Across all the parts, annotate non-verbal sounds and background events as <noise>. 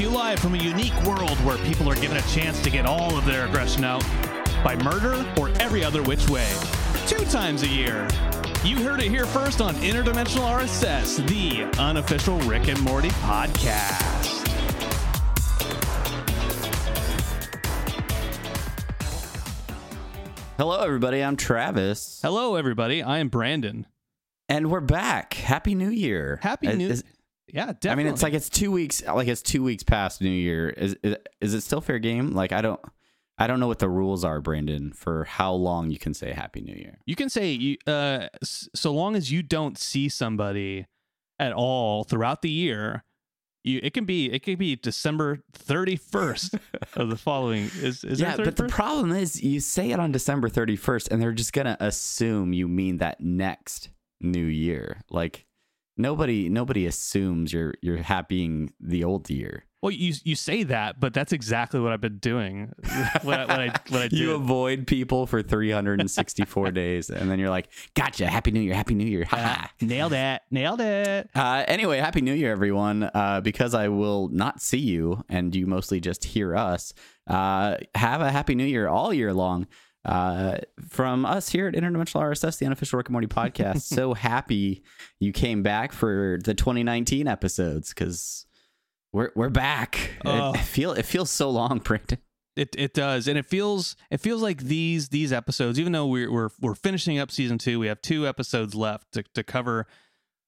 to you live from a unique world where people are given a chance to get all of their aggression out by murder or every other which way. Two times a year. You heard it here first on Interdimensional RSS, the unofficial Rick and Morty podcast. Hello, everybody. I'm Travis, Hello, everybody. I am Brandon. and we're back. Happy New Year! Happy Uh, New is- Yeah, definitely. I mean, it's like it's two weeks. Like it's two weeks past New Year. Is, is is it still fair game? Like I don't, I don't know what the rules are, Brandon, for how long you can say Happy New Year. You can say you uh so long as you don't see somebody at all throughout the year, you it can be it can be December 31st of the following is is yeah, but the problem is you say it on December 31st, and they're just gonna assume you mean that next New Year. Like nobody, nobody assumes you're you're happying the old year. Well, you you say that, but that's exactly what I've been doing <laughs> when I when I when I do. <laughs> You avoid people for 364 <laughs> days, and then you're like, "Gotcha! Happy New Year! Happy New Year!" Ha ha. nailed it. Nailed it. Uh, anyway, happy New Year, everyone. Uh, because I will not see you and you mostly just hear us, uh, have a happy New Year all year long. Uh, from us here at Interdimensional RSS, the unofficial Rick and Morty podcast. so <laughs> happy you came back for the 2019 episodes because we're we're back. Oh. It, it feel it feels so long, <laughs> Brandon. It it does, and it feels it feels like these these episodes. Even though we're we're we're finishing up season two, we have two episodes left to, to cover.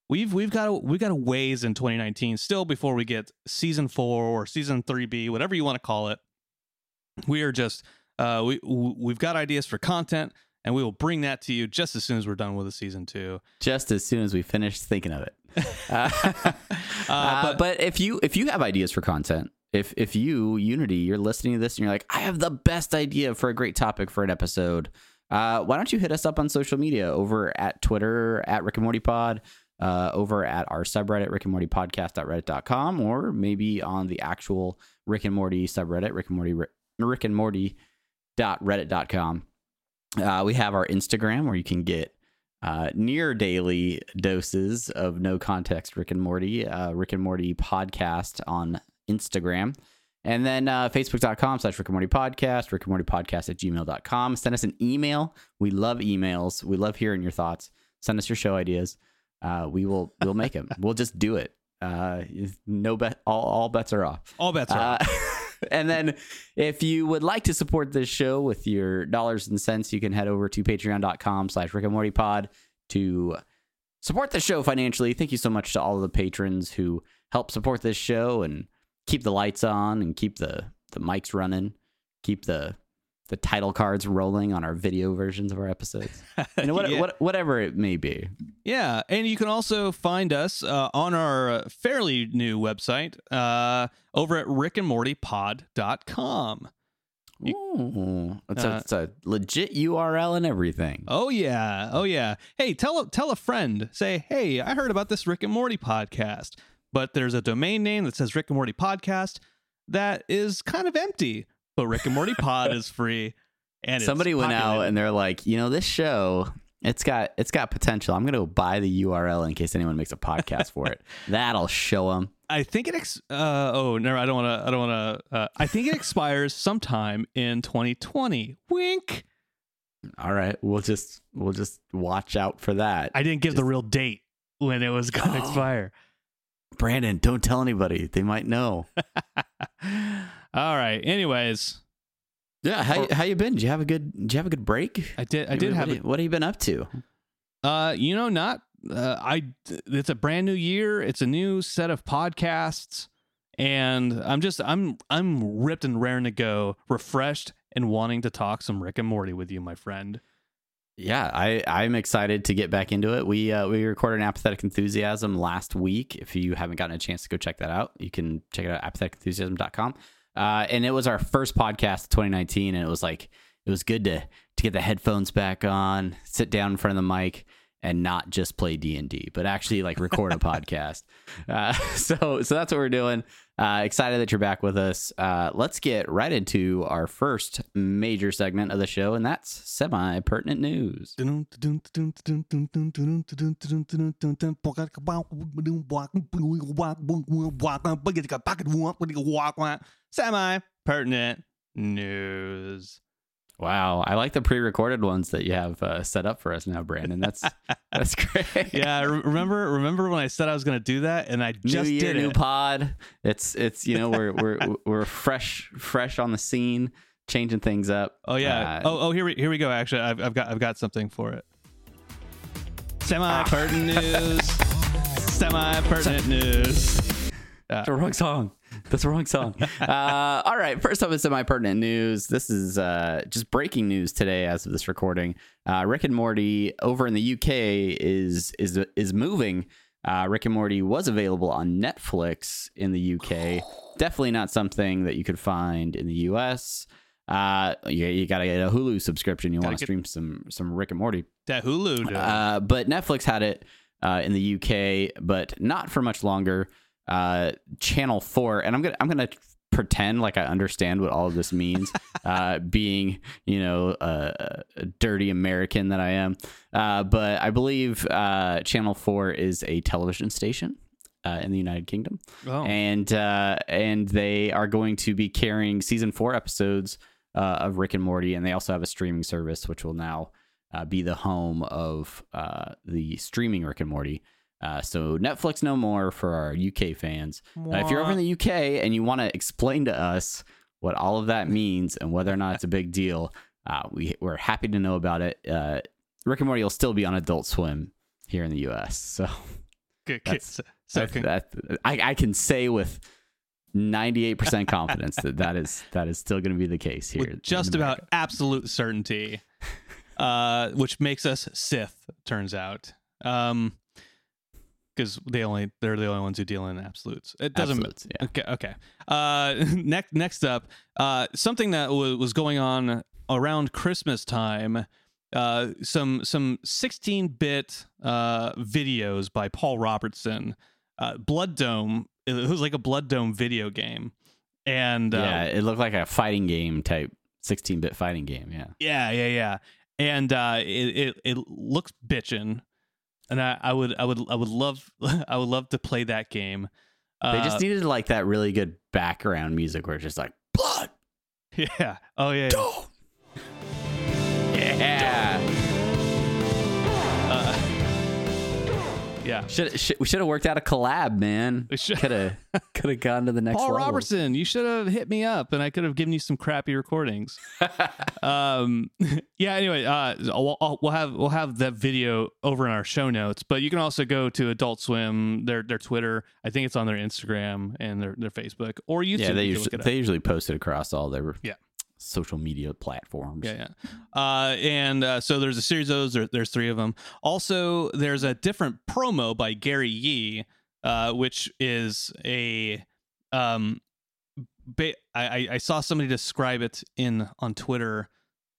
We've we've got a, we've got a ways in 2019 still before we get season four or season three B, whatever you want to call it. We are just uh, we we've got ideas for content, and we will bring that to you just as soon as we're done with the season two. Just as soon as we finish thinking of it. <laughs> Uh, uh, <laughs> but- but, if you if you have ideas for content, if if you Unity, you're listening to this and you're like, I have the best idea for a great topic for an episode. Uh, why don't you hit us up on social media over at Twitter at Rick and Morty Pod, uh, over at our subreddit Rick and Morty Podcast.reddit.com, or maybe on the actual Rick and Morty subreddit Rick and Morty Rick and Morty reddit.com. Uh, we have our Instagram where you can get uh, near daily doses of no context Rick and Morty, uh, Rick and Morty podcast on Instagram. And then uh, facebook.com slash Rick and Morty podcast, Rick and Morty podcast at gmail.com. Send us an email. We love emails. We love hearing your thoughts. Send us your show ideas. Uh, we will we'll make them. we'll just do it. Uh, no bet. All, all bets are off. All bets are Uh, <laughs> <laughs> and then if you would like to support this show with your dollars and cents, you can head over to patreon.com slash Rick and Morty pod to support the show financially. Thank you so much to all of the patrons who help support this show and keep the lights on and keep the, the mics running, keep the the title cards rolling on our video versions of our episodes. <laughs> You know, what, Yeah. what, whatever it may be. Yeah, and you can also find us uh, on our uh, fairly new website uh, over at rickandmortypod.com. You- Ooh, it's, a, Uh, it's a legit URL and everything. Oh yeah, oh yeah. Hey, tell tell a friend. Say, hey, I heard about this Rick and Morty podcast, but there's a domain name that says Rick and Morty podcast that is kind of empty. But Rick and Morty Pod is <laughs> free, and somebody went out and they're like, you know, this show, it's got it's got potential. I'm gonna go buy the URL in case anyone makes a podcast for it. <laughs> That'll show them. I think it. Ex- uh, oh no, I don't want to. I don't want to. Uh, I think it expires sometime in 2020. Wink. All right, we'll just we'll just watch out for that. I didn't give the real date when it was going <gasps> to Oh. expire. Brandon, don't tell anybody. They might know. <laughs> All right. Anyways, Yeah, how how you been? Did you have a good Did you have a good break? I did. I did what, have. What, A, what have you been up to? uh, you know, not. Uh, I. It's a brand new year. It's a new set of podcasts, and I'm just. I'm. I'm ripped and raring to go, refreshed and wanting to talk some Rick and Morty with you, my friend. Yeah, I I'm excited to get back into it. We uh, we recorded an apathetic enthusiasm last week. If you haven't gotten a chance to go check that out, you can check it out at apatheticenthusiasm.com. Uh, and it was our first podcast of 2019, and it was like it was good to to get the headphones back on, sit down in front of the mic, and not just play D&D, but actually like record a podcast. <laughs> Uh, <laughs> so so that's what we're doing. Uh, excited that you're back with us. Uh, let's get right into our first major segment of the show, and that's semi pertinent news. Semi pertinent news. Wow, I like the pre-recorded ones that you have uh, set up for us now, Brandon. That's <laughs> that's great. Yeah, remember remember when I said I was going to do that, and I just new year, did new it. pod. It's it's you know we're we're <laughs> we're fresh fresh on the scene, changing things up. Oh yeah. Uh, oh oh here we here we go. Actually, I've, I've got I've got something for it. Semi pertinent <laughs> news. Semi pertinent news. That's the wrong song. That's the wrong song. uh, all right. First up is semi pertinent news. This is uh, just breaking news today as of this recording. Uh, Rick and Morty over in the UK is is is moving. Uh, Rick and Morty was available on Netflix in the UK. <sighs> Definitely not something that you could find in the US. Uh, you, you gotta get a Hulu subscription. You want to stream some some Rick and Morty. That Hulu. Dude. Uh, but Netflix had it uh, in the UK, but not for much longer. Uh, Channel Four, and I'm gonna I'm gonna pretend like I understand what all of this means. <laughs> uh, being you know a, a dirty American that I am, uh, but I believe uh, Channel Four is a television station. Uh, in the United Kingdom, oh. and uh, and they are going to be carrying season four episodes uh, of Rick and Morty, and they also have a streaming service which will now uh, be the home of uh, the streaming Rick and Morty. Uh, so Netflix no more for our UK fans. Uh, if you're over in the UK and you want to explain to us what all of that means and whether or not it's a big deal, uh, we we're happy to know about it. Uh, Rick and Morty will still be on Adult Swim here in the US. So <laughs> Good, that's- So, so that, con- that I, I can say with 98% confidence that that is that is still going to be the case here. with just about absolute certainty, <laughs> uh, which makes us Sith. Turns out, um, because they only they're the only ones who deal in absolutes. It doesn't. Absolutes, yeah. Okay. Okay. Uh, <laughs> next next up, uh, something that w- was going on around Christmas time. Uh, some some 16-bit uh, videos by Paul Robertson. Uh, Blood Dome. It was like a Blood Dome video game, and uh, yeah, it looked like a fighting game type 16-bit fighting game. Yeah. Yeah, yeah, yeah. And uh, it, it it looks bitchin', and I, I would I would I would love <laughs> I would love to play that game. Uh, They just needed like that really good background music where it's just like blood. <laughs> yeah. Oh yeah. yeah. Yeah. Should, should we should have worked out a collab, man. We should- Could have <laughs> could have gone to the next Paul level. Robertson, you should have hit me up, and I could have given you some crappy recordings. <laughs> um, <laughs> yeah. Anyway, uh, we'll, I'll- we'll have we'll have that video over in our show notes, but you can also go to Adult Swim, their their Twitter. I think it's on their Instagram and their their Facebook or YouTube. yeah, they usually they usually post it across all their Yeah. Social media platforms. Yeah, yeah. Uh, and uh, so there's a series of those. There, there's three of them. Also, there's a different promo by Gary Yee, uh, which is a um, ba- I, I saw somebody describe it in on Twitter.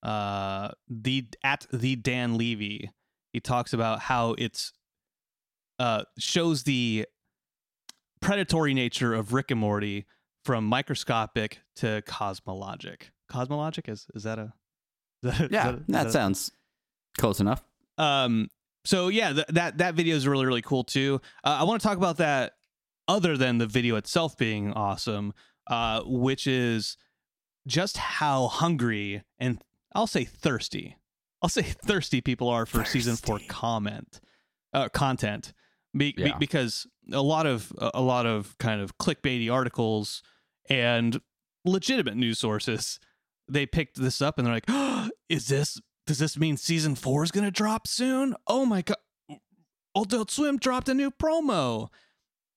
Uh, the at the Dan Levy, he talks about how it's uh shows the predatory nature of Rick and Morty from microscopic to cosmologic. Cosmologic? Is is that a <laughs> is that, Yeah, is that a- sounds close enough. um so yeah th- that that video is really really cool too. Uh, i want to talk about that other than the video itself being awesome uh which is just how hungry and i'll say thirsty i'll say <laughs> thirsty people are for season four comment uh content. Be- be- because a lot of a lot of kind of clickbaity articles and legitimate news sources they picked this up and they're like oh, <gasps> is this does this mean season four is to drop soon? Oh my god! Adult Swim dropped a new promo,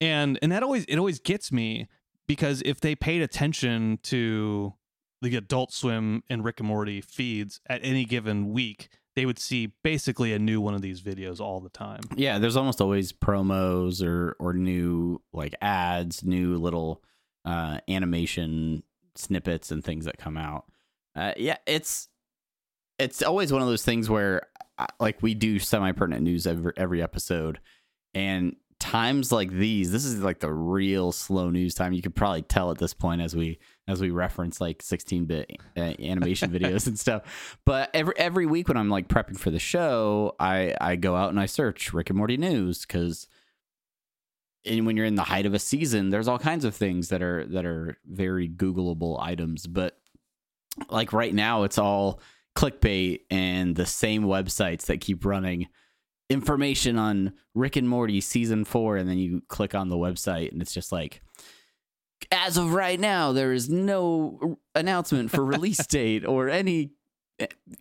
and and that always it always gets me because if they paid attention to the Adult Swim and Rick and Morty feeds at any given week, they would see basically a new one of these videos all the time. Yeah, there's almost always promos or or new like ads, new little uh, animation snippets and things that come out. Uh, yeah, it's it's always one of those things where like we do semi pertinent news every every episode, and times like these, this is like the real slow news time. You could probably tell at this point as we as we reference like 16 bit uh, animation videos and stuff. But every every week when I'm like prepping for the show, I I go out and I search Rick and Morty news because. And when you're in the height of a season, there's all kinds of things that are that are very Googleable items. But like right now, it's all clickbait and the same websites that keep running information on Rick and Morty season four, and then you click on the website, and it's just like, as of right now, there is no announcement for release <laughs> date or any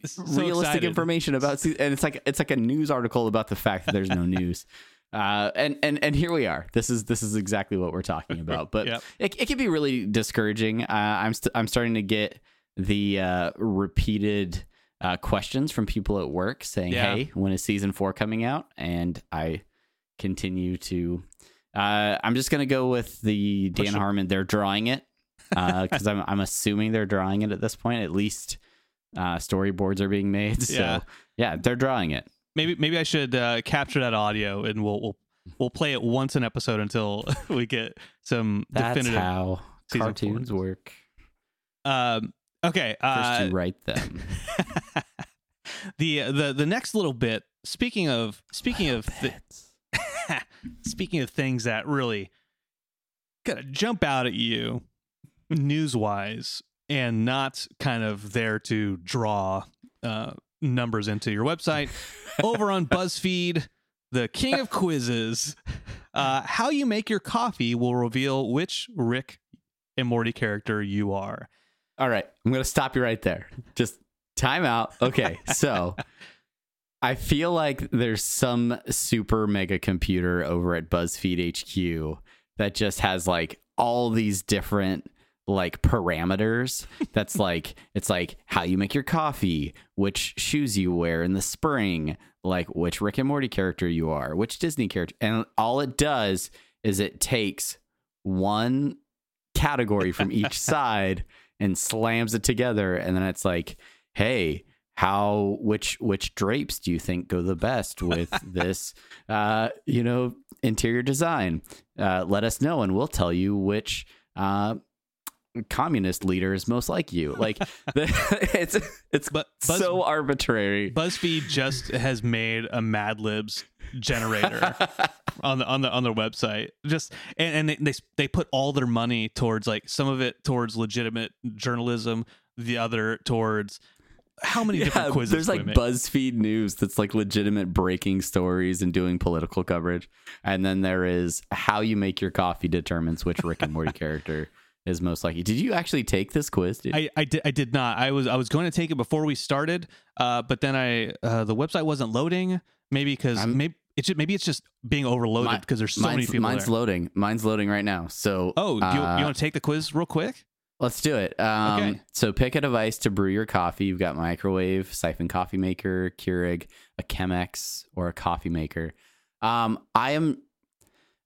So realistic excited. information about, se- and it's like it's like a news article about the fact that there's no news. <laughs> Uh, and and and here we are. This is this is exactly what we're talking about. But <laughs> Yep. it, it can be really discouraging. Uh, I'm st- I'm starting to get the uh, repeated uh, questions from people at work saying, Yeah. "Hey, when is season four coming out?" And I continue to. Uh, I'm just gonna go with the Dan Push it. Harmon. They're drawing it <laughs> because I'm I'm assuming they're drawing it at this point. At least uh, storyboards are being made. So Yeah. yeah, they're drawing it. Maybe maybe I should uh, capture that audio and we'll we'll we'll play it once an episode until <laughs> we get some That's definitive. how season four. cartoons work. Um, okay. First, Uh, you write them. <laughs> the the the next little bit. Speaking of speaking of th- <laughs> speaking of things that really gotta jump out at you news wise and not kind of there to draw uh, numbers into your website over on <laughs> BuzzFeed, the king of quizzes. Uh, how you make your coffee will reveal which Rick and Morty character you are. All right, I'm gonna stop you right there. Just time out. Okay, so I feel like there's some super mega computer over at BuzzFeed HQ that just has like all these different like parameters that's <laughs> like it's like how you make your coffee which shoes you wear in the spring like which rick and morty character you are which disney character and all it does is it takes one category from each <laughs> side and slams it together and then it's like hey how which which drapes do you think go the best with <laughs> this uh you know interior design? Uh let us know and we'll tell you which uh communist leader is most like you. Like the, <laughs> <laughs> it's it's But Buzz- so arbitrary. BuzzFeed just has made a Mad Libs generator <laughs> on the on the on their website. Just and, and they, they they put all their money towards like some of it towards legitimate journalism, the other towards how many different quizzes there's like? BuzzFeed news that's like legitimate breaking stories and doing political coverage, and then there is how you make your coffee determines which Rick and Morty character <laughs> is most likely. Did you actually take this quiz? Dude? I, I did I did not. I was I was going to take it before we started, uh, but then I uh, the website wasn't loading. Maybe because maybe it's just, maybe it's just being overloaded because there's so many people mine's there. loading. Mine's loading right now. So oh, do you, uh, you want to take the quiz real quick? Let's do it. Um, Okay. So pick a device to brew your coffee. You've got microwave, siphon coffee maker, Keurig, a Chemex, or a coffee maker. Um, I am.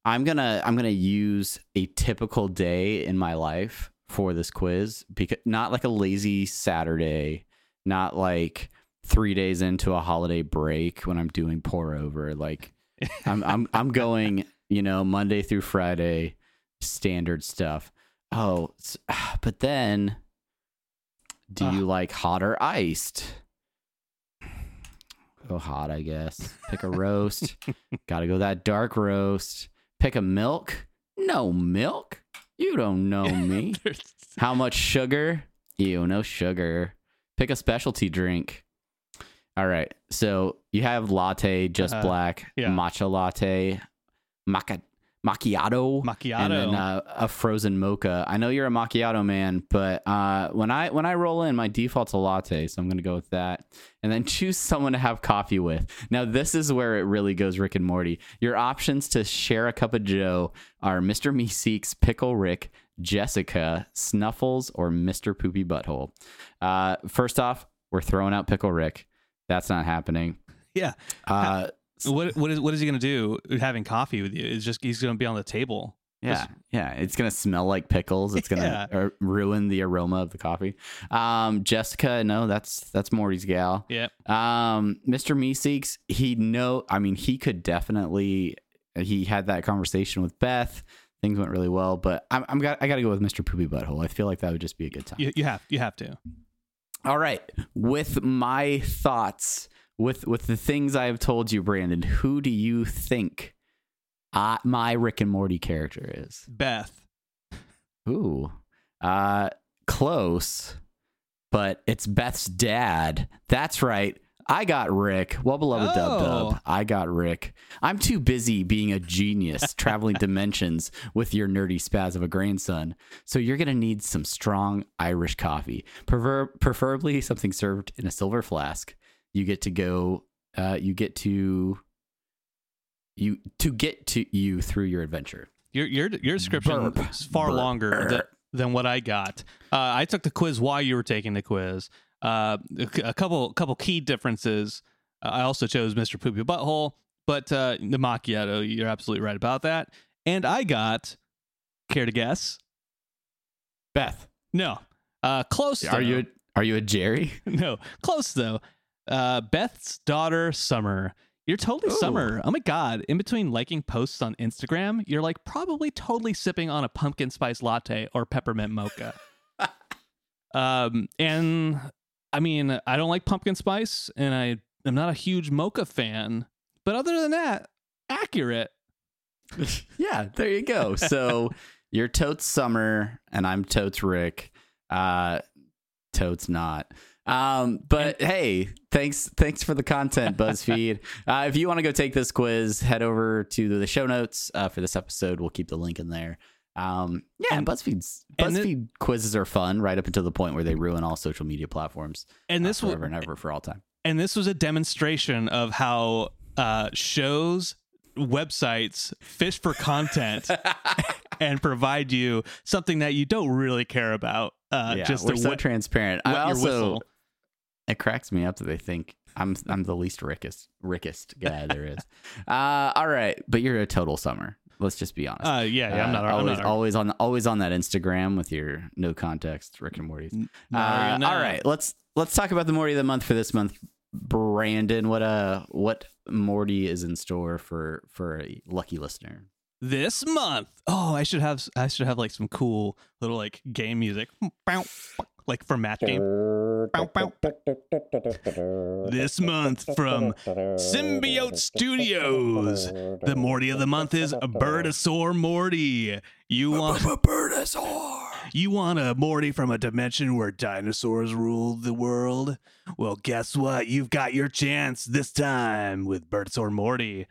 I'm gonna. I'm gonna use a typical day in my life for this quiz because not like a lazy Saturday, not like three days into a holiday break when I'm doing pour over. Like I'm. I'm. I'm going. You know, Monday through Friday, standard stuff. Oh, <sighs> but then do you like hot or iced? Go hot, I guess. Pick a roast. <laughs> Got to go that dark roast. Pick a milk. No milk. You don't know me. <laughs> How much sugar? You no sugar. Pick a specialty drink. All right. So you have latte, just Uh, black, yeah. matcha latte, maca- macchiato, Macchiato. and then uh, a frozen mocha. I know you're a macchiato man, but uh, when I when I roll in, my default's a latte, so I'm gonna go with that. And then <laughs> choose someone to have coffee with. Now this is where it really goes Rick and Morty. Your options to share a cup of Joe are Mr. Meeseeks, Pickle Rick, Jessica, Snuffles, or Mr. Poopy Butthole. Uh, first off, we're throwing out Pickle Rick. That's not happening. yeah. Uh, What what is what is he gonna do having coffee with you? It's just he's gonna be on the table. Yeah, yeah. It's gonna smell like pickles. It's gonna Yeah. uh, ruin the aroma of the coffee. Um, Jessica, no, that's that's Morty's gal. Yep. Um, Mr. Meeseeks, he know. I mean, he could definitely. He had that conversation with Beth. Things went really well, but I'm, I'm got. I got to go with Mr. Poopy Butthole. I feel like that would just be a good time. You, you have you have to. All right, with my thoughts, with with the things I have told you, Brandon, who do you think uh, my Rick and Morty character is? Beth. Ooh, uh, close, but it's Beth's dad. That's right. I got Rick. Well beloved dub Oh. dub. I got Rick. I'm too busy being a genius, <laughs> traveling dimensions with your nerdy spaz of a grandson. So you're gonna need some strong Irish coffee, Prefer- preferably something served in a silver flask. You get to go. Uh, you get to. You to get to you through your adventure. Your your your description Burp. is far Burp. longer than, than what I got. Uh, I took the quiz while you were taking the quiz. Uh, a a couple couple key differences. Uh, I also chose Mr. Poopy Butthole, but uh, the macchiato. You're absolutely right about that. And I got. Care to guess? Beth, No. Uh, close. are though. you are you a Jerry? <laughs> no, close though. Uh, Beth's daughter, Summer. You're totally Ooh. Summer. Oh my God. In between liking posts on Instagram, you're like probably totally sipping on a pumpkin spice latte or peppermint mocha. <laughs> um, and I mean, I don't like pumpkin spice and I am not a huge mocha fan. But other than that, accurate. <laughs> yeah, there you go. So <laughs> you're Totes Summer and I'm Totes Rick. Uh Totes not. Um, but hey, thanks thanks for the content, <laughs> BuzzFeed. uh, if you want to go take this quiz, head over to the show notes uh, for this episode. We'll keep the link in there. Um, yeah, And- BuzzFeed's and BuzzFeed quizzes are fun, right up until the point where they ruin all social media platforms And uh, this was forever and ever for all time. and this was a demonstration of how uh, shows websites fish for content <laughs> and provide you something that you don't really care about uh, yeah, just we're so wet, transparent. I also whistle it cracks me up that they think I'm I'm the least rickest rickest guy there is. <laughs> Uh, all right, but you're a total summer. Let's just be honest. uh, yeah, yeah i'm not Uh, I'm always not, always on always on that Instagram with your no context Rick and Morty's. not Uh, that. all right, let's let's talk about the Morty of the month for this month. Brandon, what uh what Morty is in store for for a lucky listener? this month oh i should have i should have like some cool little like game music like from match game Bow, bow. this month from symbiote studios the morty of the month is a birdosaur morty you want a Birdosaur? You want a Morty from a dimension where dinosaurs ruled the world? Well, guess what? You've got your chance this time with Birdosaur Morty.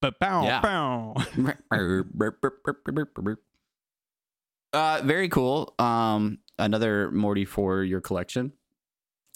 But bow, Yeah. bow. <laughs> uh, very cool. Um, another Morty for your collection.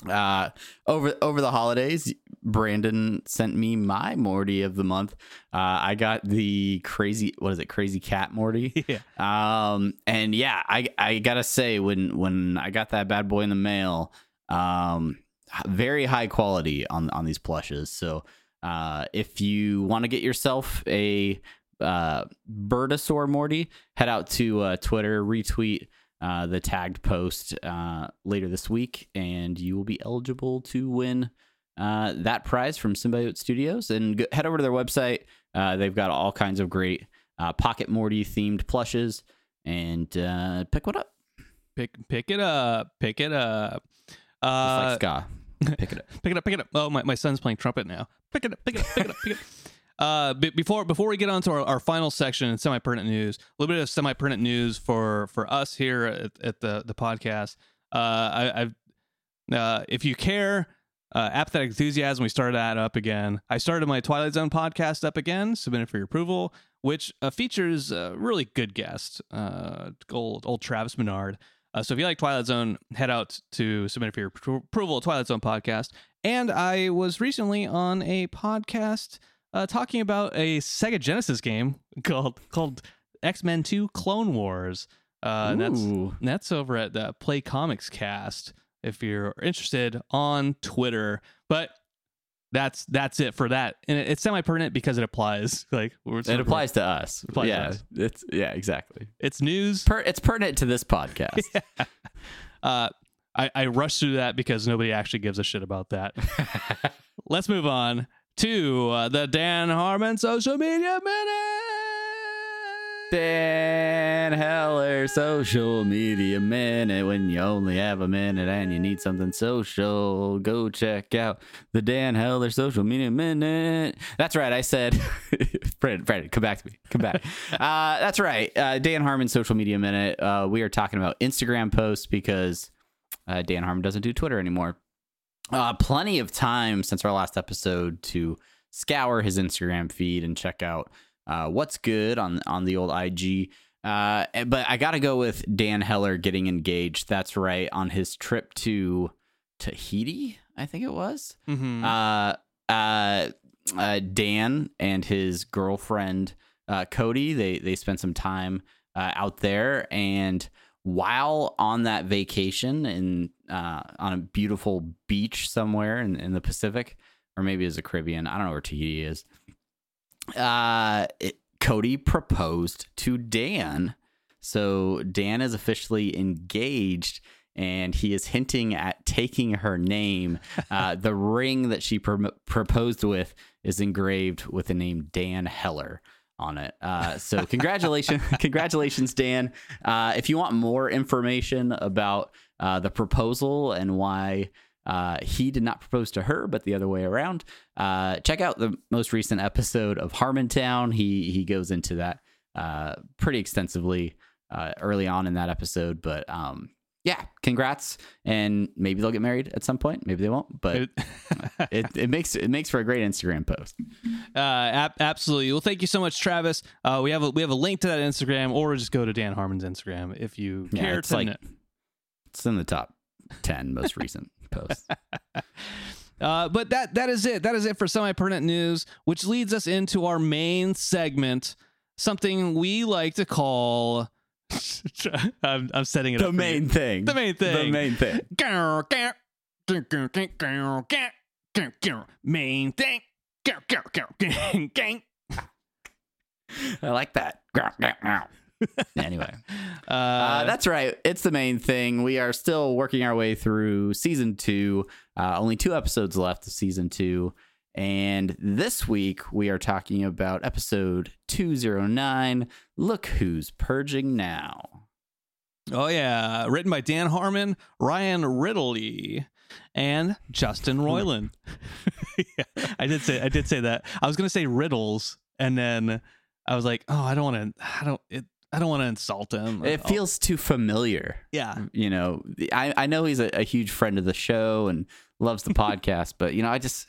Uh, over over the holidays, Brandon sent me my Morty of the month. Uh, I got the crazy what is it? Crazy cat Morty. <laughs> yeah. Um, and yeah, I I gotta say when when I got that bad boy in the mail, um, very high quality on on these plushes. So uh, if you want to get yourself a uh, Birdosaur Morty, head out to uh, Twitter, retweet uh, the tagged post uh, later this week, and you will be eligible to win uh, that prize from Symbiote Studios. And go, head over to their website. Uh, they've got all kinds of great uh, Pocket Morty themed plushes, and uh, pick one up. Pick pick it up. Pick it up. Just Uh, like ska. Pick it up. <laughs> pick it up, pick it up. Oh, my, my son's playing trumpet now. Pick it up, pick it up, pick it up, pick it up. <laughs> Uh, be- before before we get on to our, our final section and semi pertinent news, a little bit of semi pertinent news for for us here at, at the the podcast. Uh, I, I've uh, if you care, uh, apathetic enthusiasm. We started that up again. I started my Twilight Zone podcast up again, submitted for your approval, which uh, features a really good guest, uh, old old Travis Menard. Uh, so if you like Twilight Zone, head out to submit for your appro- approval. Twilight Zone podcast. And I was recently on a podcast uh, talking about a Sega Genesis game <laughs> called called X Men Two Clone Wars. Uh, and that's and that's over at the Play Comics Cast if you're interested on Twitter. But that's that's it for that, and it, it's semi pertinent because it applies. <laughs> Like we're- It applies to us. Applies to yeah, us. it's yeah, exactly. It's news. Per, it's pertinent to this <laughs> podcast. Uh, I, I rushed through that because nobody actually gives a shit about that. Let's move on to uh, the Dan Harmon social media minute. Dan Heller social media minute. When you only have a minute and you need something social, go check out the Dan Heller social media minute. That's right. I said, <laughs> Brandon, Brandon, come back to me. Come back. <laughs> uh, that's right. Uh, Dan Harmon social media minute. Uh, we are talking about Instagram posts because uh, Dan Harmon doesn't do Twitter anymore. Uh, plenty of time since our last episode to scour his Instagram feed and check out uh, what's good on on the old IG. Uh, but I got to go with Dan Heller getting engaged. That's right on his trip to Tahiti, I think it was. Mhm. Uh, uh, uh, Dan and his girlfriend uh, Cody they they spent some time uh, out there, and while on that vacation in uh, on a beautiful beach somewhere in, in the Pacific, or maybe it's the Caribbean, I don't know where Tahiti is. Uh, it, Cody proposed to Dan, so Dan is officially engaged. And he is hinting at taking her name. <laughs> Uh, the ring that she prom proposed with is engraved with the name Dan Heller on it. Uh, so <laughs> congratulations, <laughs> congratulations, Dan. Uh, if you want more information about uh, the proposal and why uh, he did not propose to her, but the other way around, uh, check out the most recent episode of Harmontown. He he goes into that uh, pretty extensively uh, early on in that episode, but. Um, yeah, congrats, and maybe they'll get married at some point. Maybe they won't, but It- <laughs> it, it makes it makes for a great Instagram post. Uh, ab- absolutely. Well, thank you so much, Travis. Uh, we have a we have a link to that Instagram, or just go to Dan Harmon's Instagram if you Yeah, care it's to. like- know. It's in the top ten most recent <laughs> posts. Uh, but that that is it. That is it for semi pertinent news, which leads us into our main segment, something we like to call. <laughs> I'm, I'm setting it the up. you. main thing. The main thing. The main thing. Main thing. I like that. Anyway, Uh, <laughs> uh, that's right. It's the main thing. We are still working our way through season two. Uh, only two episodes left of season two. And this week we are talking about episode 209 Look Who's Purging Now. Oh yeah, written by Dan Harmon, Ryan Ridley, and Justin Roiland. yeah, <laughs> <laughs> I did say I did say that. I was gonna say Riddles, and then I was like, oh, I don't want to. I don't. It, I don't want to insult him. It feels too familiar. yeah. you know, I, I know he's a, a huge friend of the show and loves the <laughs> podcast, but you know, I just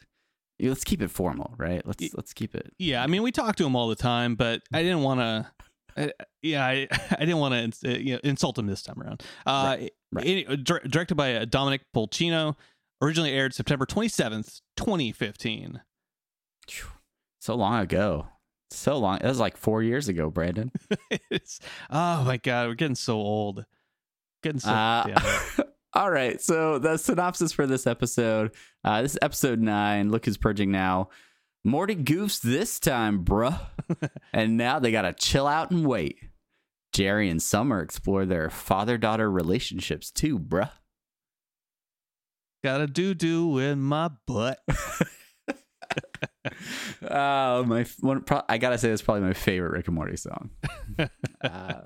let's keep it formal, right? Let's Y- let's keep it. Yeah, I mean, we talk to him all the time, but I didn't want to. Yeah, I, <laughs> I didn't want to uh, you know, insult him this time around. Uh, right. any- uh, dir- directed by uh, Dominic Polcino, originally aired September twenty seventh, twenty fifteen. So long ago, so long. That was like four years ago, Brandon. <laughs> oh my god, we're getting so old. Getting so Uh, damn- <laughs> all right, so the synopsis for this episode. Uh, this is episode nine. Look who's purging now. Morty goofs this time, bruh. <laughs> and now they gotta chill out and wait. Jerry and Summer explore their father-daughter relationships too, bruh. got a doo doo in my butt. Oh, my one. Pro- I gotta say, that's probably my favorite Rick and Morty song. <laughs> Uh,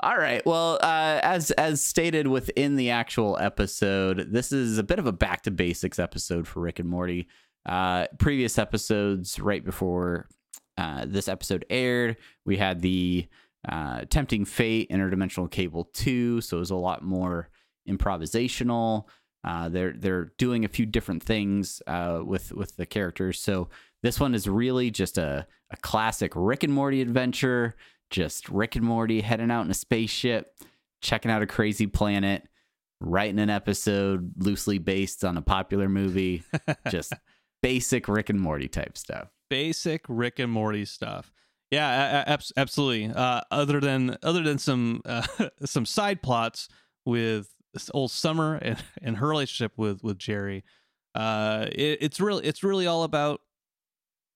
all right. Well, uh, as as stated within the actual episode, this is a bit of a back to basics episode for Rick and Morty. Uh, previous episodes, right before uh, this episode aired, we had the uh, Tempting Fate Interdimensional Cable two, so it was a lot more improvisational. Uh, they're they're doing a few different things uh, with with the characters. So this one is really just a a classic Rick and Morty adventure. Just Rick and Morty heading out in a spaceship, checking out a crazy planet, writing an episode loosely based on a popular movie. <laughs> just basic Rick and Morty type stuff. Basic Rick and Morty stuff. Yeah, a- a- absolutely. Uh, other than other than some uh, <laughs> some side plots with old Summer <laughs> and, and her relationship with with Jerry, Uh, it, it's really it's really all about.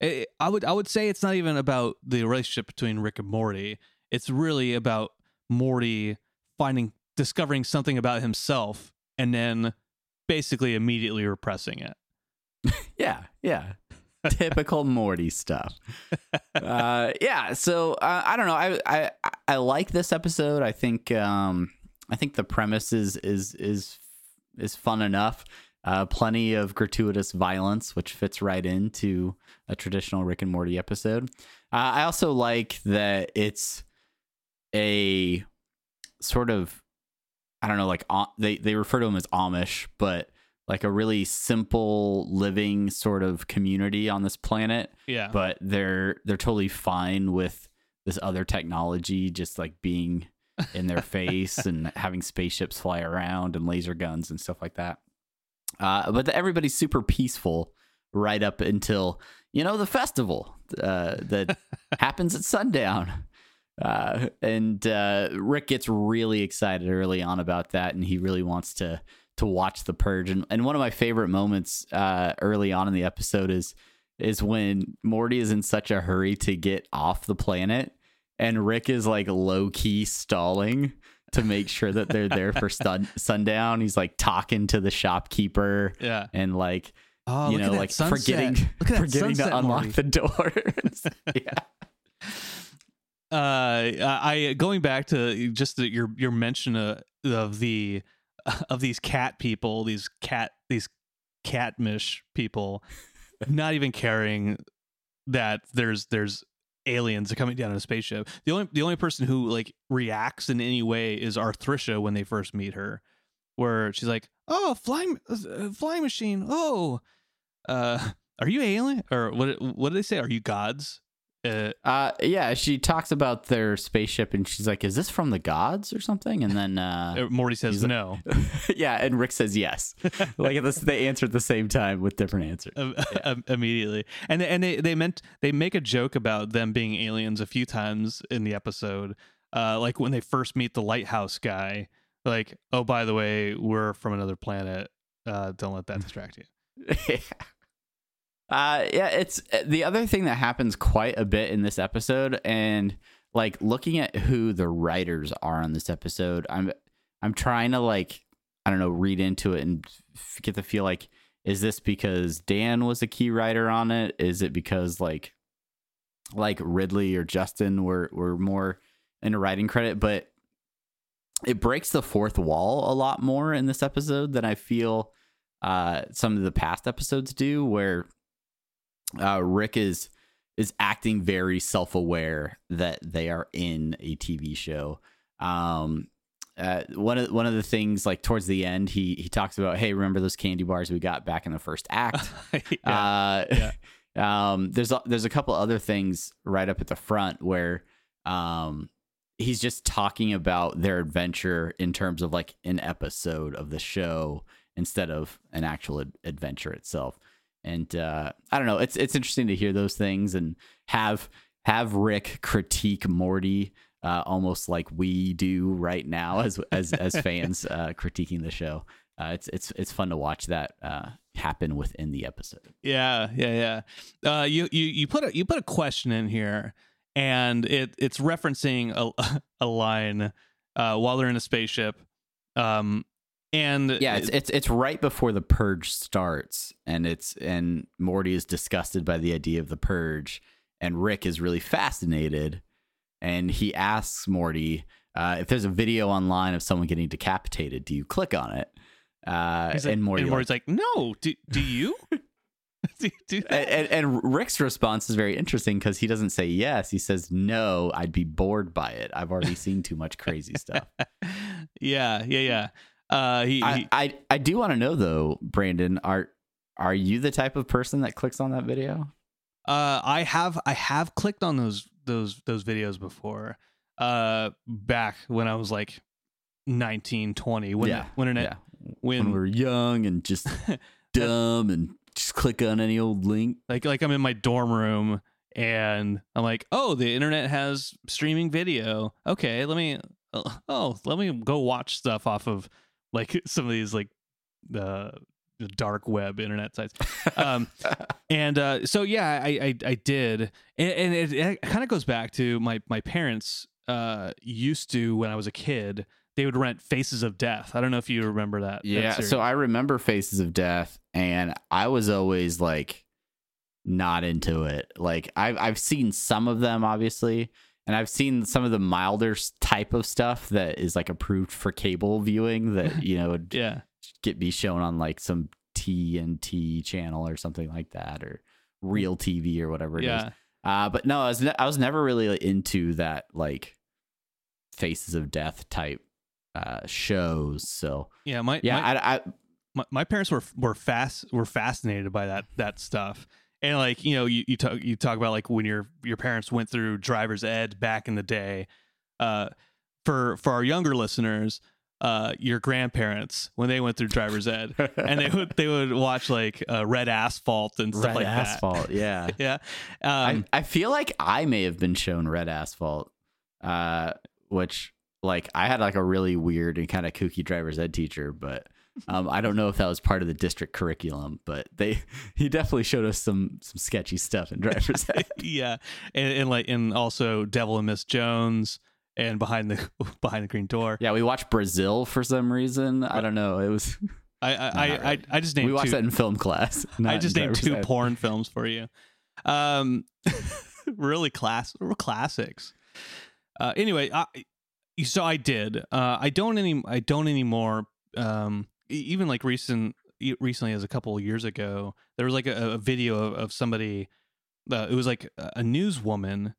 It, I would I would say it's not even about the relationship between Rick and Morty. It's really about Morty finding discovering something about himself and then basically immediately repressing it. <laughs> Yeah, yeah. <laughs> Typical Morty stuff. Uh, yeah, so uh, I don't know. I, I I like this episode. I think um, I think the premise is is is is fun enough. Uh, plenty of gratuitous violence, which fits right into a traditional Rick and Morty episode. Uh, I also like that it's a sort of I don't know, like they they refer to them as Amish, but like a really simple living sort of community on this planet. Yeah. But they're they're totally fine with this other technology just like being in their face and having spaceships fly around and laser guns and stuff like that. Uh, but the, everybody's super peaceful right up until you know the festival uh, that <laughs> happens at sundown. Uh, and uh, Rick gets really excited early on about that, and he really wants to to watch the purge. And, and one of my favorite moments uh, early on in the episode is is when Morty is in such a hurry to get off the planet, and Rick is like low key stalling to make sure that they're there for sun- <laughs> sundown. He's like talking to the shopkeeper yeah. and like Oh, you know like sunset. forgetting forgetting to unlock the doors. <laughs> <laughs> yeah. uh i going back to just the, your your mention of, of the of these cat people these cat these catmish people not even caring that there's there's aliens are coming down in a spaceship. The only the only person who like reacts in any way is arthricia when they first meet her where she's like oh flying uh, flying machine. Oh uh <laughs> are you alien? Or what what do they say? Are you gods uh Uh, yeah, she talks about their spaceship and she's like, "Is this from the gods or something?" And then, uh, <laughs> Uh, Morty says he's like- no. <laughs> yeah, and Rick says yes. <laughs> like this, they answer at the same time with different answers. um, immediately, and they- and they they meant they make a joke about them being aliens a few times in the episode. Uh, like when they first meet the lighthouse guy, like, oh, by the way, we're from another planet. Uh, don't let that distract you. Uh, yeah, it's the other thing that happens quite a bit in this episode, and like looking at who the writers are on this episode, I'm I'm trying to like I don't know read into it and get the feel like is this because Dan was a key writer on it? Is it because like like Ridley or Justin were were more in a writing credit, but it breaks the fourth wall a lot more in this episode than I feel uh, some of the past episodes do, where uh, Rick is is acting very self aware that they are in a TV show. Um, uh, one of one of the things like towards the end, he he talks about, hey, remember those candy bars we got back in the first act? <laughs> yeah. Uh, <laughs> um, there's a, there's a couple other things right up at the front where um, he's just talking about their adventure in terms of like an episode of the show instead of an actual ad- adventure itself. And uh, I don't know, it's it's interesting to hear those things and have have Rick critique Morty uh, almost like we do right now as as as fans <laughs> uh, critiquing the show. Uh, it's it's it's fun to watch that uh, happen within the episode. Yeah, yeah, yeah. Uh, you you you put a you put a question in here, and it it's referencing a <laughs> a line uh, while they're in a spaceship. Um, and Yeah, it's it's it's right before the purge starts, and it's and Morty is disgusted by the idea of the purge, and Rick is really fascinated, and he asks Morty uh, if there's a video online of someone getting decapitated. Do you click on it? Uh, like- and Morty and like- Morty's like, no, do do you? <laughs> <laughs> do, do and, and Rick's response is very interesting because he doesn't say yes. He says no. I'd be bored by it. I've already seen too much crazy stuff. <laughs> yeah, yeah, yeah. Uh, he, I, he I I do want to know though, Brandon, are are you the type of person that clicks on that video? Uh, I have I have clicked on those those those videos before. Uh, back when I was like 19, 20, when yeah, when internet yeah. when, when we were young and just <laughs> dumb and just click on any old link. like like I'm in my dorm room and I'm like, oh, the internet has streaming video. Okay, let me oh let me go watch stuff off of like <laughs> some of these like uh dark web internet sites. <laughs> Um, and uh, so yeah, I I, I did, and, and it, it kind of goes back to my my parents uh, used to when I was a kid. They would rent Faces of Death. I don't know if you remember that. that Yeah, series. so I remember Faces of Death, and I was always like not into it. Like I've I've seen some of them, obviously, and I've seen some of the milder type of stuff that is like approved for cable viewing that <laughs> you know would yeah, get be shown on like some TNT channel or something like that, or Real TV or whatever it is. yeah. Uh, but no, I was ne- I was never really into that like Faces of Death type uh shows. So Yeah, my yeah, my, I, I my, my parents were were fast were fascinated by that that stuff. And like, you know, you, you talk you talk about like when your your parents went through driver's ed back in the day. Uh for for our younger listeners, uh your grandparents when they went through driver's ed and they would they would watch like uh, red asphalt and stuff like that. Red like Asphalt, yeah. <laughs> Yeah. Um I, I feel like I may have been shown Red Asphalt, uh, which like I had like a really weird and kind of kooky driver's ed teacher, but um, I don't know if that was part of the district curriculum. But they <laughs> he definitely showed us some some sketchy stuff in driver's <laughs> ed. yeah. And, and like and also Devil and Miss Jones and behind the <laughs> behind the green door. yeah, we watched Brazil for some reason. I don't know. It was I I, I, I, right. I just named we watched two. that in film class. I just named two ed. porn films for you. Um, really class, real classics. Uh, anyway, I, so I did. Uh, I don't any. I don't anymore. Um, even like recent, recently, as a couple of years ago, there was like a, a video of, of somebody. Uh, it was like a a newswoman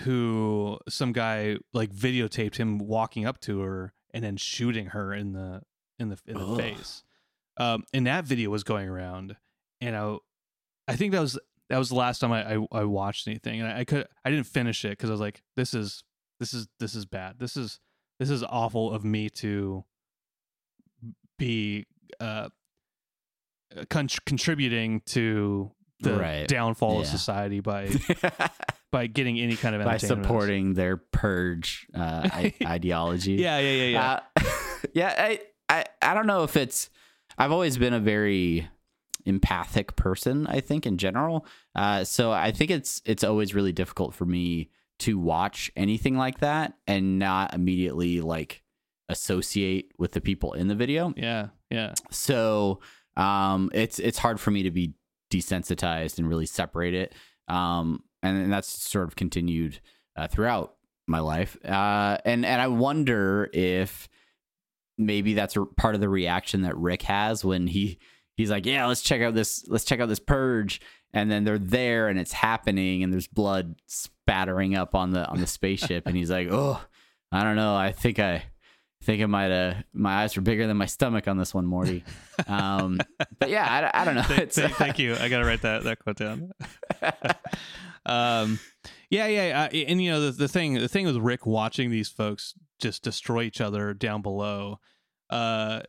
who some guy like videotaped him walking up to her and then shooting her in the in the in the Ugh. face. Um, and that video was going around, and I, I think that was that was the last time I I, I watched anything, and I, I could I didn't finish it because I was like, this is this is this is bad. This is this is awful of me to be uh con- contributing to the Right. downfall of society by <laughs> by getting any kind of by supporting their purge uh, I- <laughs> ideology. Yeah, yeah, yeah, yeah. Uh, <laughs> yeah, I, I I don't know if it's I've always been a very empathic person, I think in general. Uh, so I think it's it's always really difficult for me to watch anything like that and not immediately like associate with the people in the video. yeah, yeah. So um, it's it's hard for me to be desensitized and really separate it. Um, and, and that's sort of continued uh, throughout my life. Uh, and and I wonder if maybe that's a part of the reaction that Rick has when he he's like, yeah, let's check out this let's check out this purge. And then they're there and it's happening and there's blood spattering up on the on the spaceship and he's like, oh, I don't know. I think I think I might have my eyes were bigger than my stomach on this one, Morty. <laughs> Um, but yeah, I, I don't know. Thank, It's, thank, thank you. I gotta write that that quote down. <laughs> um, yeah, yeah, uh, and you know the the thing the thing with Rick watching these folks just destroy each other down below, uh,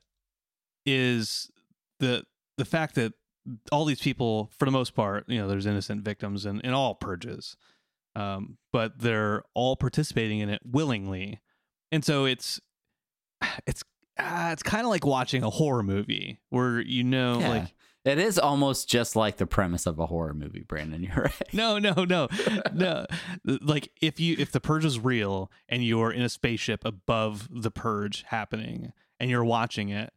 is the the fact that all these people, for the most part, you know, there's innocent victims in in all purges, um, but they're all participating in it willingly, and so it's it's uh, it's kind of like watching a horror movie where you know Yeah. like it is almost just like the premise of a horror movie, Brandon. <laughs> You're right. no no no <laughs> no like if you if the purge is real and you're in a spaceship above the purge happening and you're watching it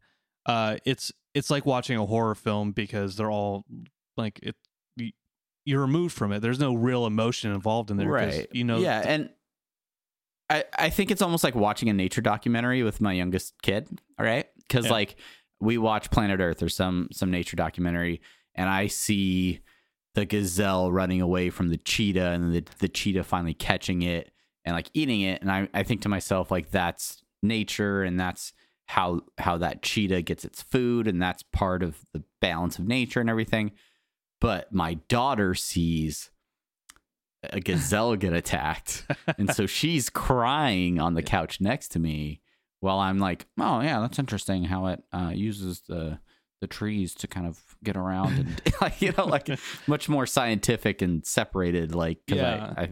uh it's it's like watching a horror film because they're all like it you- you're removed from it there's no real emotion involved in there right. you know Yeah, and I I think it's almost like watching a nature documentary with my youngest kid. All right, because Yeah. like we watch Planet Earth or some some nature documentary, and I see the gazelle running away from the cheetah, and the the cheetah finally catching it and like eating it, and I I think to myself like that's nature, and that's how how that cheetah gets its food, and that's part of the balance of nature and everything. But my daughter sees a gazelle get attacked. And so <laughs> she's crying on the couch next to me while I'm like, oh, yeah, that's interesting how it uh, uses the the trees to kind of get around and <laughs> like you know like <laughs> much more scientific and separated like Yeah. I, I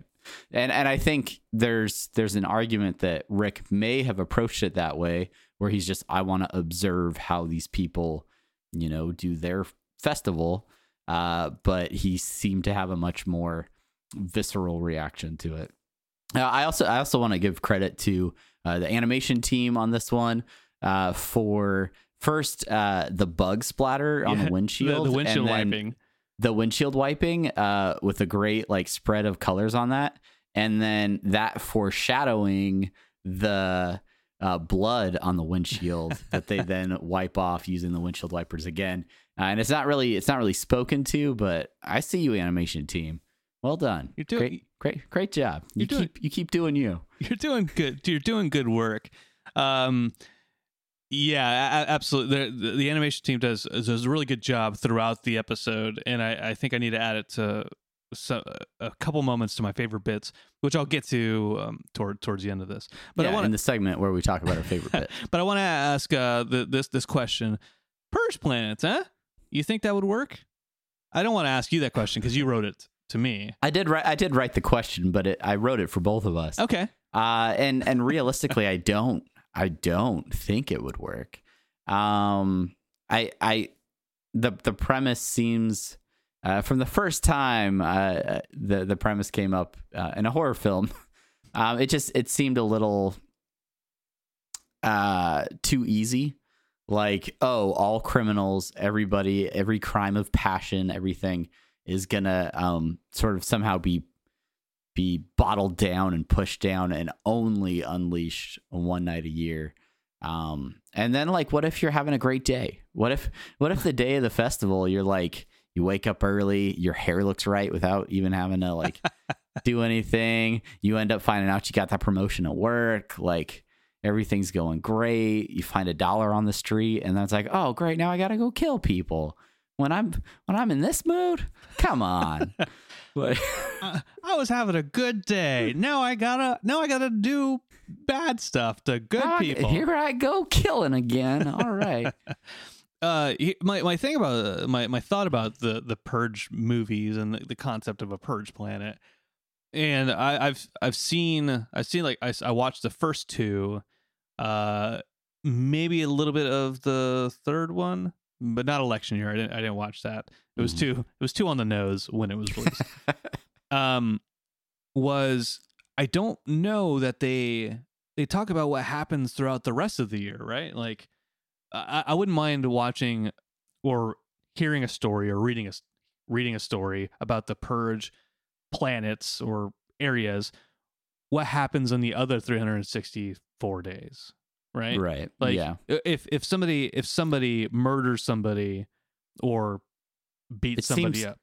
and and I think there's there's an argument that Rick may have approached it that way where he's just I want to observe how these people you know, do their festival. Uh, but he seemed to have a much more visceral reaction to it. Uh, I also I also want to give credit to uh, the animation team on this one uh, for first uh, the bug splatter on Yeah, the <laughs> windshield, the, the windshield wiping. the windshield wiping uh, with a great like spread of colors on that, and then that foreshadowing the uh, blood on the windshield <laughs> that they then wipe off using the windshield wipers again. Uh, and it's not really it's not really spoken to, but I see you, animation team. Well done. You're doing- great, great, great job. You doing- keep you keep doing you. You're doing good. You're doing good work. Um, yeah, absolutely. The, the animation team does does a really good job throughout the episode, and I, I think I need to add it to so, a couple moments to my favorite bits, which I'll get to um, toward towards the end of this. But yeah, I want in the segment where we talk about our favorite bit. <laughs> but I want to ask uh, the, this this question: Purge planets, huh? You think that would work? I don't want to ask you that question because you wrote it to me. I did write I did write the question, but it, I wrote it for both of us. Okay. Uh, and <laughs> and realistically, I don't I don't think it would work. Um, I I the the premise seems uh, from the first time uh, the the premise came up uh, in a horror film. <laughs> Um, it just it seemed a little uh too easy. Like oh, all criminals, everybody, every crime of passion, everything is gonna um sort of somehow be be bottled down and pushed down and only unleashed one night a year. Um, and then like, what if you're having a great day? What if, what if the day of the festival, you're like, you wake up early, your hair looks right without even having to like <laughs> do anything. You end up finding out you got that promotion at work. Like everything's going great. You find a dollar on the street and that's like, oh great. Now I got to go kill people when I'm, when I'm in this mood. Come on. <laughs> What- I, I was having a good day. Now I gotta now I gotta do bad stuff to good Ah, people. Here I go killing again. <laughs> All right. uh my my thing about uh, my my thought about the the purge movies and the, the concept of a purge planet and i i've i've seen i've seen like I, I watched the first two uh maybe a little bit of the third one but not election year i didn't i didn't watch that it was Mhm. too it was too on the nose when it was released <laughs> um was I don't know that they they talk about what happens throughout the rest of the year, right? Like I, I wouldn't mind watching or hearing a story or reading a reading a story about the purge planets or areas. What happens on the other 364 days, right? right. Like yeah. if if somebody if somebody murders somebody or beats It somebody seems- up,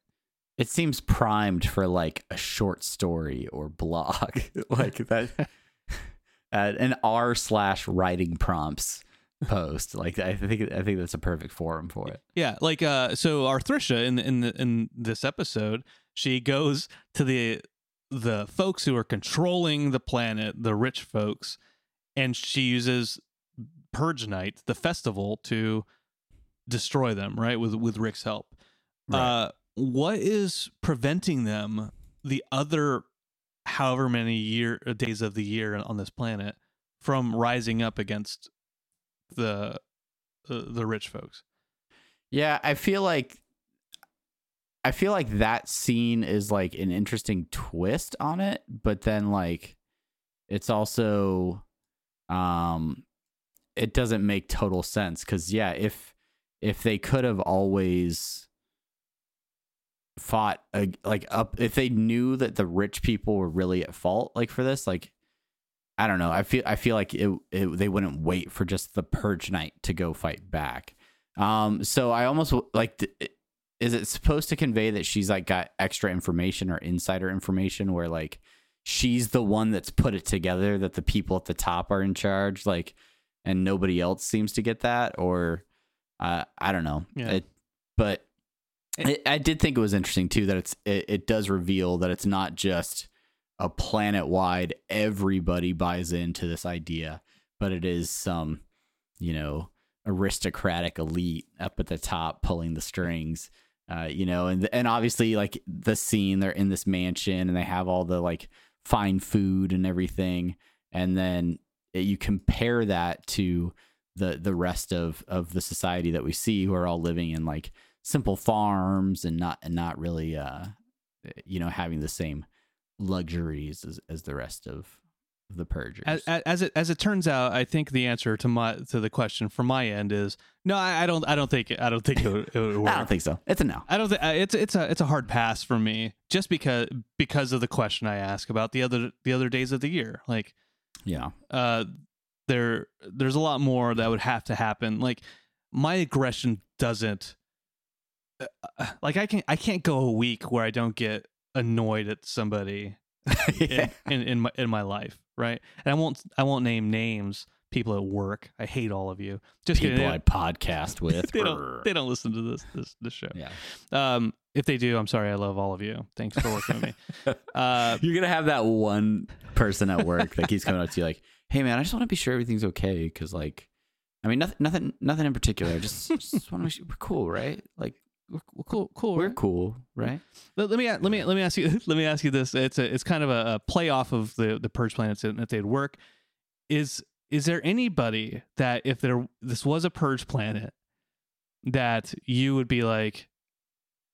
It seems primed for like a short story or blog, <laughs> like that, <laughs> <laughs> uh, an r slash writing prompts post. Like I think I think that's a perfect forum for it. Yeah, like uh so our in in the, in this episode, she goes to the the folks who are controlling the planet, the rich folks, and she uses Purge Night, the festival, to destroy them, right? With with Rick's help. Uh what is preventing them the other however many year days of the year on this planet from rising up against the uh, the rich folks? Yeah, I feel like I feel like that scene is like an interesting twist on it, but then like it's also um it doesn't make total sense cuz yeah, if if they could have always fought like up if they knew that the rich people were really at fault like for this like I don't know. I feel I feel like it, it they wouldn't wait for just the purge night to go fight back. Um, so I almost like, th- is it supposed to convey that she's like got extra information or insider information where like she's the one that's put it together that the people at the top are in charge, like, and nobody else seems to get that, or uh, I don't know. Yeah. It, but it, I did think it was interesting too that it's it, it does reveal that it's not just a planet wide everybody buys into this idea, but it is some, you know, aristocratic elite up at the top pulling the strings. Uh, you know, and and obviously like the scene they're in this mansion and they have all the like fine food and everything, and then you compare that to the the rest of of the society that we see who are all living in like simple farms and not and not really uh you know having the same luxuries as, as the rest of the purgers. As, as it as it turns out, I think the answer to my to the question from my end is no. I, I don't. I don't think. I don't think it would, it would work. <laughs> I don't think so. It's a no. I don't think it's it's a it's a hard pass for me just because because of the question I ask about the other the other days of the year. Like, Yeah. uh, there there's a lot more that would have to happen. Like, my aggression doesn't. Uh, like I can I can't go a week where I don't get annoyed at somebody <laughs> in, in, in my in my life, right? And I won't I won't name names. People at work, I hate all of you. Just People kidding. I podcast <laughs> with. they don't they don't listen to this this this show. yeah. Um, if they do, I'm sorry. I love all of you. Thanks for working with me. <laughs> Uh, You're gonna have that one person at work that keeps coming up to you like, "Hey, man, I just want to be sure everything's okay." Because, like, I mean, nothing, nothing, nothing in particular. Just, just want to. Sure we're cool, right? Like, cool, cool. we're right? cool, right? Let, let me let me let me ask you <laughs> let me ask you this. It's a it's kind of a, a play off of the the purge planets that they'd work. Is is there anybody that if there this was a purge planet that you would be like,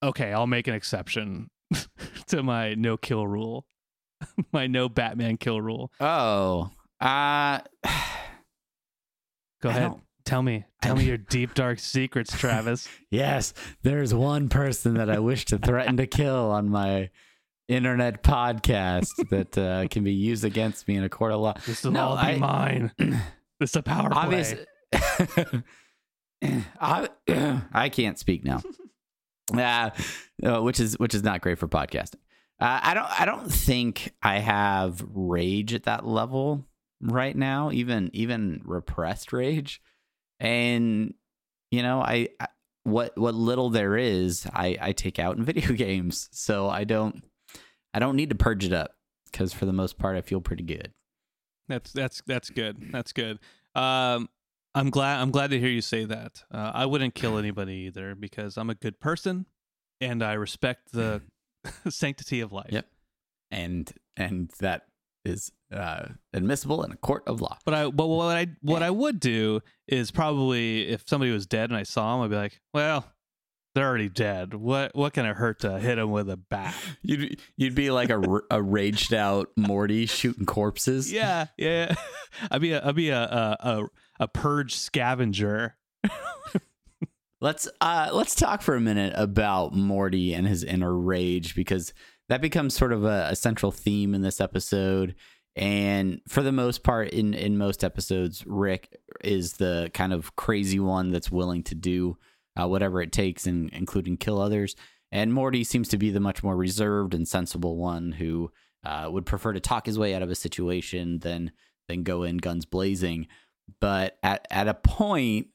okay, I'll make an exception <laughs> to my no kill rule, <laughs> my no Batman kill rule. Oh, uh, <sighs> Go ahead, tell me tell me your deep dark secrets, Travis. <laughs> yes. There's one person that I wish to threaten to kill on my internet podcast that uh, can be used against me in a court of law. This will No, all be I- mine. <clears throat> This is a power play. <clears throat> I <clears throat> I can't speak now. <laughs> Uh, uh, which is which is not great for podcasting. Uh, I don't I don't think I have rage at that level right now. Even even repressed rage, and you know I, I what what little there is I I take out in <laughs> video games. So I don't I don't need to purge it up because for the most part I feel pretty good. That's that's that's good. That's good. Um, I'm glad I'm glad to hear you say that. Uh, I wouldn't kill anybody either because I'm a good person and I respect the <laughs> <laughs> sanctity of life. Yep. and and that is uh, admissible in a court of law. But I but what I what I would do is probably if somebody was dead and I saw him, I'd be like, well, they're already dead. What what can it hurt to hit him with a bat? You'd you'd be like a, a raged out Morty shooting corpses. Yeah, yeah. <laughs> I'd be a I'd be a a, a, a purge scavenger. <laughs> Let's uh let's talk for a minute about Morty and his inner rage because that becomes sort of a, a central theme in this episode. And for the most part, in in most episodes, Rick is the kind of crazy one that's willing to do uh, whatever it takes, and including kill others. And Morty seems to be the much more reserved and sensible one who uh, would prefer to talk his way out of a situation than than go in guns blazing. But at at a point,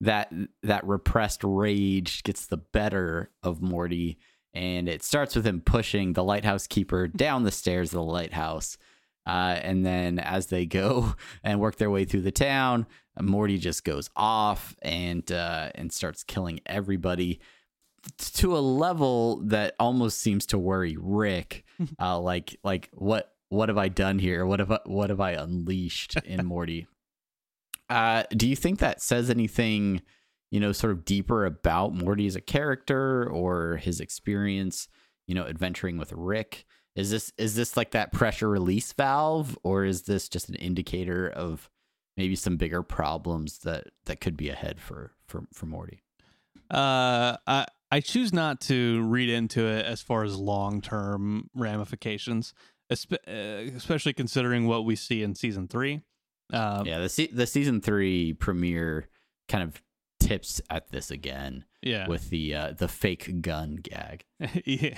that that repressed rage gets the better of Morty, and it starts with him pushing the lighthouse keeper down the stairs of the lighthouse. Uh, and then as they go <laughs> and work their way through the town, Morty just goes off and uh, and starts killing everybody to a level that almost seems to worry Rick. <laughs> Uh, like like what what have I done here? What have I, what have I unleashed in <laughs> Morty? Uh, do you think that says anything, you know, sort of deeper about Morty as a character or his experience, you know, adventuring with Rick? Is this is this like that pressure release valve, or is this just an indicator of maybe some bigger problems that that could be ahead for for for Morty? Uh, I I choose not to read into it as far as long term ramifications, uh, especially considering what we see in season three. Um, yeah, the se- the season three premiere kind of tips at this again yeah. with the uh, the fake gun gag. <laughs> yeah.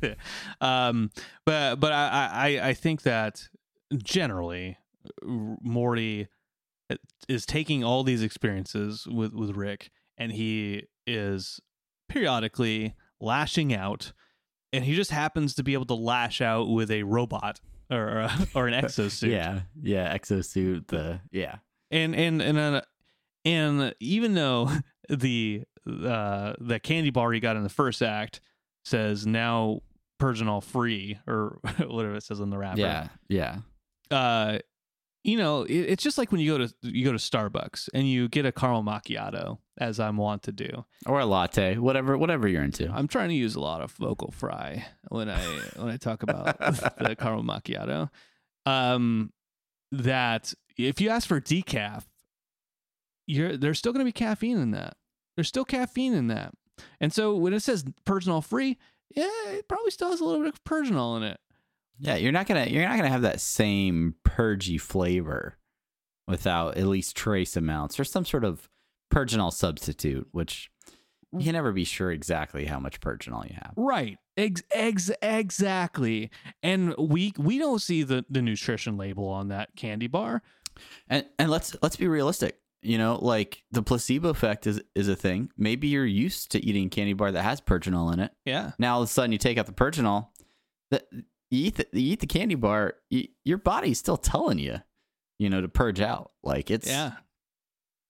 <laughs> um, but but I, I I think that generally Morty is taking all these experiences with with Rick, and he is periodically lashing out, and he just happens to be able to lash out with a robot or or <laughs> an exosuit. Yeah, yeah, exosuit. The yeah, and and and uh, and even though <laughs> the uh the candy bar he got in the first act says now purging all free or <laughs> whatever it says on the wrapper yeah, yeah. uh you know, it, it's just like when you go to you go to Starbucks and you get a caramel macchiato, as I'm wont to do. or a latte, whatever whatever you're into. I'm trying to use a lot of vocal fry when I when I talk about <laughs> the caramel macchiato. Um, that if you ask for decaf, you're there's still going to be caffeine in that. There's still caffeine in that, and so when it says Purgenol free, yeah, it probably still has a little bit of Purgenol in it. Yeah, you're not gonna you're not gonna have that same purgy flavor without at least trace amounts or some sort of Purgenol substitute, which mm. you can never be sure exactly how much Purgenol you have. Right. Ex- ex- exactly. And we we don't see the the nutrition label on that candy bar. And and let's let's be realistic. You know, like the placebo effect is is a thing. Maybe you're used to eating a candy bar that has Purgenol in it. Yeah. Now all of a sudden you take out the Purgenol, that you eat the, you eat the candy bar, you, your body's still telling you, you know, to purge out. Like it's Yeah.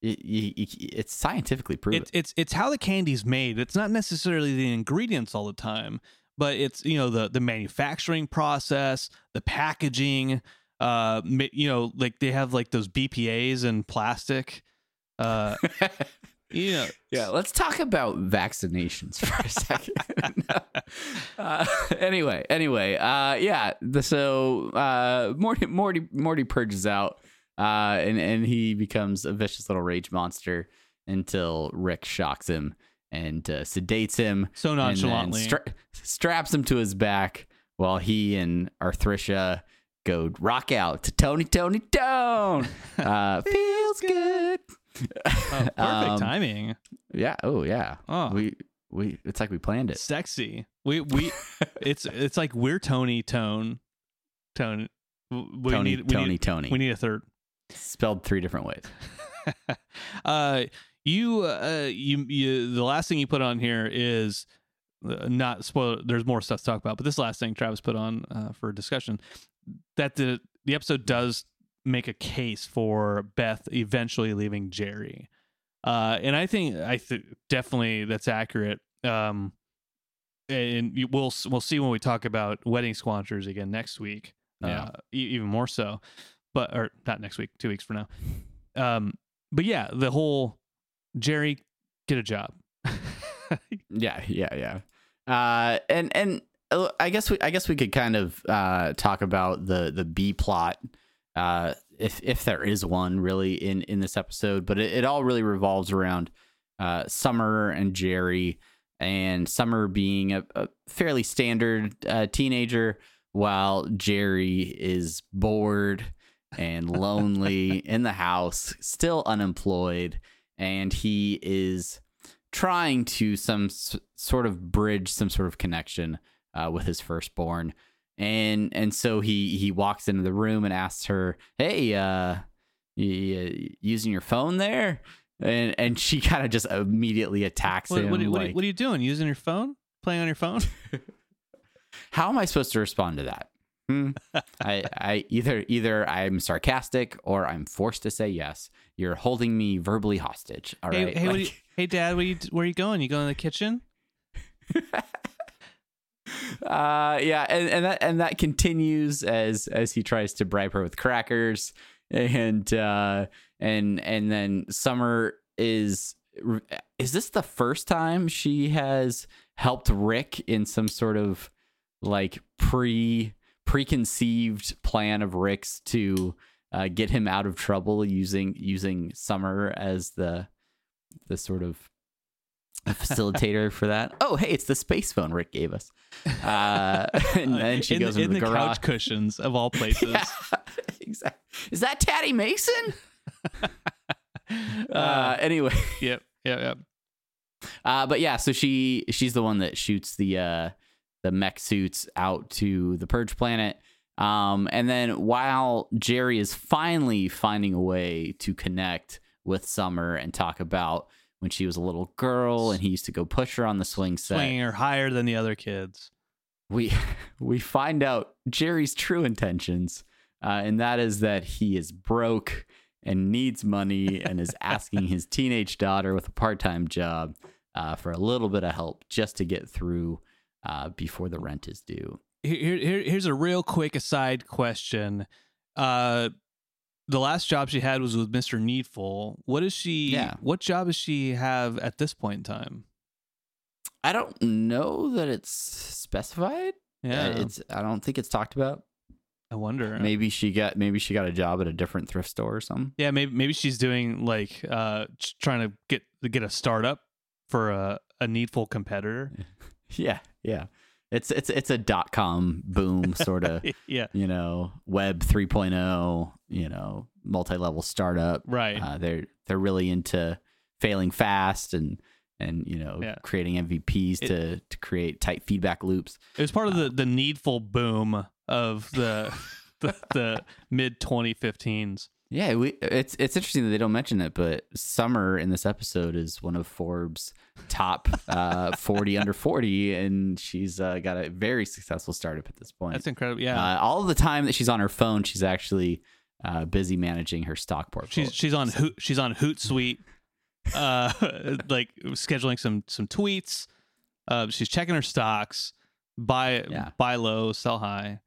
it, you, you, it's scientifically proven. It's it's it's how the candy's made. It's not necessarily the ingredients all the time, but it's you know the the manufacturing process, the packaging. Uh, you know, like they have like those BPA's and plastic. Uh, <laughs> you know, Yeah, let's talk about vaccinations for a second. <laughs> uh, anyway, anyway, uh, yeah. The, so uh, Morty, Morty, Morty purges out, uh, and and he becomes a vicious little rage monster until Rick shocks him and uh, sedates him so nonchalantly. stra- straps him to his back while he and Arthricia go rock out to Tony, Tony, Tone. Uh, <laughs> feels good. oh, perfect <laughs> Um, timing. Yeah. Oh, yeah. Oh, We we it's like we planned it. sexy. We we <laughs> it's it's like we're Tony Tone Tone. We Tony, need, we Tony, need, Tony. We need a third. Spelled three different ways. uh, you uh, you you the last thing you put on here is not spoil. There's more stuff to talk about, but this last thing Travis put on uh, for discussion that the the episode does make a case for Beth eventually leaving Jerry. Uh, and I think I th- definitely that's accurate. Um, and we'll we'll see when we talk about wedding squanchers again next week. Yeah. Uh, e- even more so, but or not next week, two weeks from now. Um, but yeah, the whole Jerry get a job. <laughs> Yeah, yeah, yeah. Uh, and and uh, I guess we I guess we could kind of uh, talk about the the B plot, uh, if if there is one really in in this episode. But it, it all really revolves around uh, Summer and Jerry, and Summer being a, a fairly standard uh, teenager, while Jerry is bored and <laughs> lonely in the house, still unemployed, and he is trying to some s- sort of bridge some sort of connection uh, with his firstborn and and so he he walks into the room and asks her hey uh you, you using your phone there and and she <laughs> kind of just immediately attacks what, him what, what, like, what are you doing? Using your phone? Playing on your phone? <laughs> how am i supposed to respond to that hmm? <laughs> I, I either either i'm sarcastic or i'm forced to say yes you're holding me verbally hostage all hey, right hey, Like- you, hey, Dad, where you where you going? You going to the kitchen? <laughs> uh yeah and, and that and that continues as as he tries to bribe her with crackers and uh and and then summer is is this the first time she has helped rick in some sort of like pre preconceived plan of rick's to uh, get him out of trouble using using summer as the the sort of facilitator for that. <laughs> Oh, hey, it's the space phone Rick gave us. Uh, <laughs> and then she in, goes in into the, the, garage. couch cushions of all <laughs> places. Yeah, exactly. Is that Tatty Mason? uh, Uh, anyway, yep, yep, yep. uh, but yeah, so she she's the one that shoots the uh, the mech suits out to the purge planet. Um, and then while Jerry is finally finding a way to connect with Summer and talk about when she was a little girl and he used to go push her on the swing set. Swinging her higher than the other kids. we <laughs> we find out Jerry's true intentions, uh, and that is that he is broke and needs money and is <laughs> asking his teenage daughter with a part time job uh, for a little bit of help just to get through uh, before the rent is due. Here, here, here's a real quick aside question. Uh, the last job she had was with Mr. Needful. What is she? Yeah. What job does she have at this point in time? I don't know that it's specified. Yeah, Uh, it's. I don't think it's talked about. I wonder. Maybe she got. Maybe she got a job at a different thrift store or something. Yeah, maybe maybe she's doing like uh trying to get get a startup for a a needful competitor. <laughs> Yeah, yeah. It's it's it's a dot com boom sort of. <laughs> yeah, you know, web 3.0, you know, multi-level startup. right. Uh, they're they're really into failing fast and and you know Yeah. creating MVPs It- to to create tight feedback loops. it was part of uh, the the needful boom of the <laughs> the, the mid 2015s. Yeah, we it's it's interesting that they don't mention it, but Summer in this episode is one of Forbes' top uh, <laughs> 40 under 40, and she's uh, got a very successful startup at this point. That's incredible. Yeah. Uh, all the time that she's on her phone, she's actually uh, busy managing her stock portfolio. she's she's on Hoot, she's on Hootsuite, uh, <laughs> like scheduling some some tweets. Uh, she's checking her stocks, buy Yeah. buy low, sell high.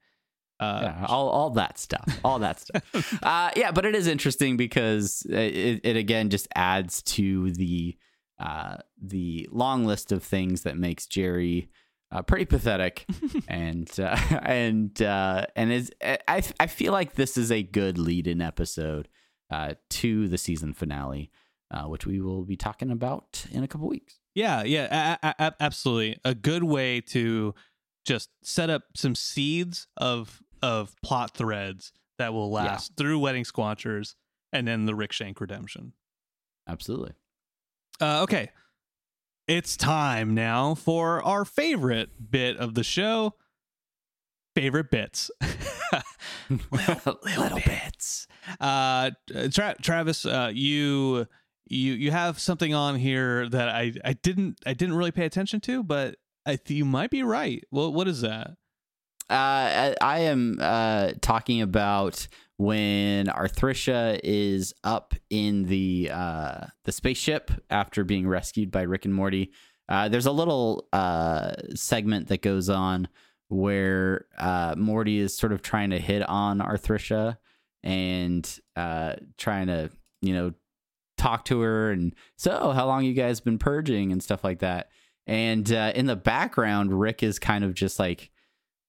Uh, yeah, all, all that stuff, all that stuff. <laughs> uh, yeah, but it is interesting because it, it again just adds to the uh, the long list of things that makes Jerry uh, pretty pathetic, <laughs> and uh, <laughs> and uh, and is I I feel like this is a good lead-in episode uh, to the season finale, uh, which we will be talking about in a couple weeks. Yeah, yeah, a- a- absolutely. A good way to just set up some seeds of of plot threads that will Yeah. last through Wedding Squanchers and then the Rickshank redemption. Absolutely. Uh, okay, it's time now for our favorite bit of the show. Favorite bits. <laughs> <laughs> little, little bits. Uh, Tra- Travis, uh, you you you have something on here that I I didn't I didn't really pay attention to, but I th- you might be right. Well, what is that? Uh, I, am uh, talking about when Arthricia is up in the uh, the spaceship after being rescued by Rick and Morty. Uh, there's a little uh, segment that goes on where uh, Morty is sort of trying to hit on Arthricia and trying to, you know, talk to her and so how long you guys been purging and stuff like that. And in the background, Rick is kind of just like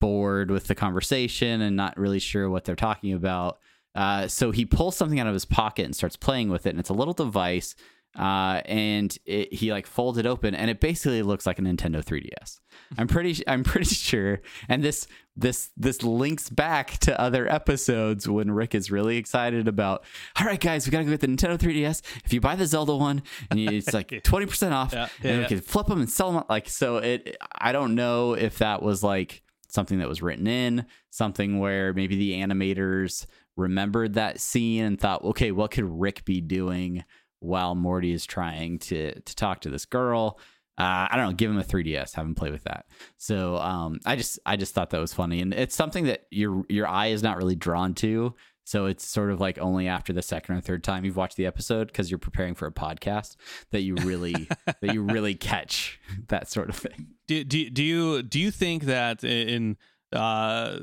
bored with the conversation and not really sure what they're talking about. Uh, so he pulls something out of his pocket and starts playing with it, and it's a little device. Uh, and it, he like folds it open, and it basically looks like a Nintendo 3DS. I'm pretty, I'm pretty <laughs> sure. And this, this, this links back to other episodes when Rick is really excited about. All right, guys, we gotta go get the Nintendo 3DS. If you buy the Zelda one, and you, it's like <laughs> 20 percent off, Yeah, and yeah, we yeah. can flip them and sell them. Like so, it. I don't know if that was like something that was written in, something where maybe the animators remembered that scene and thought, okay, what could Rick be doing while Morty is trying to to talk to this girl? Uh, I don't know. Give him a 3ds, have him play with that. So um, I just I just thought that was funny, and it's something that your your eye is not really drawn to. So it's sort of like only after the second or third time you've watched the episode because you're preparing for a podcast that you really <laughs> that you really catch <laughs> that sort of thing. Do, do do you do you think that in uh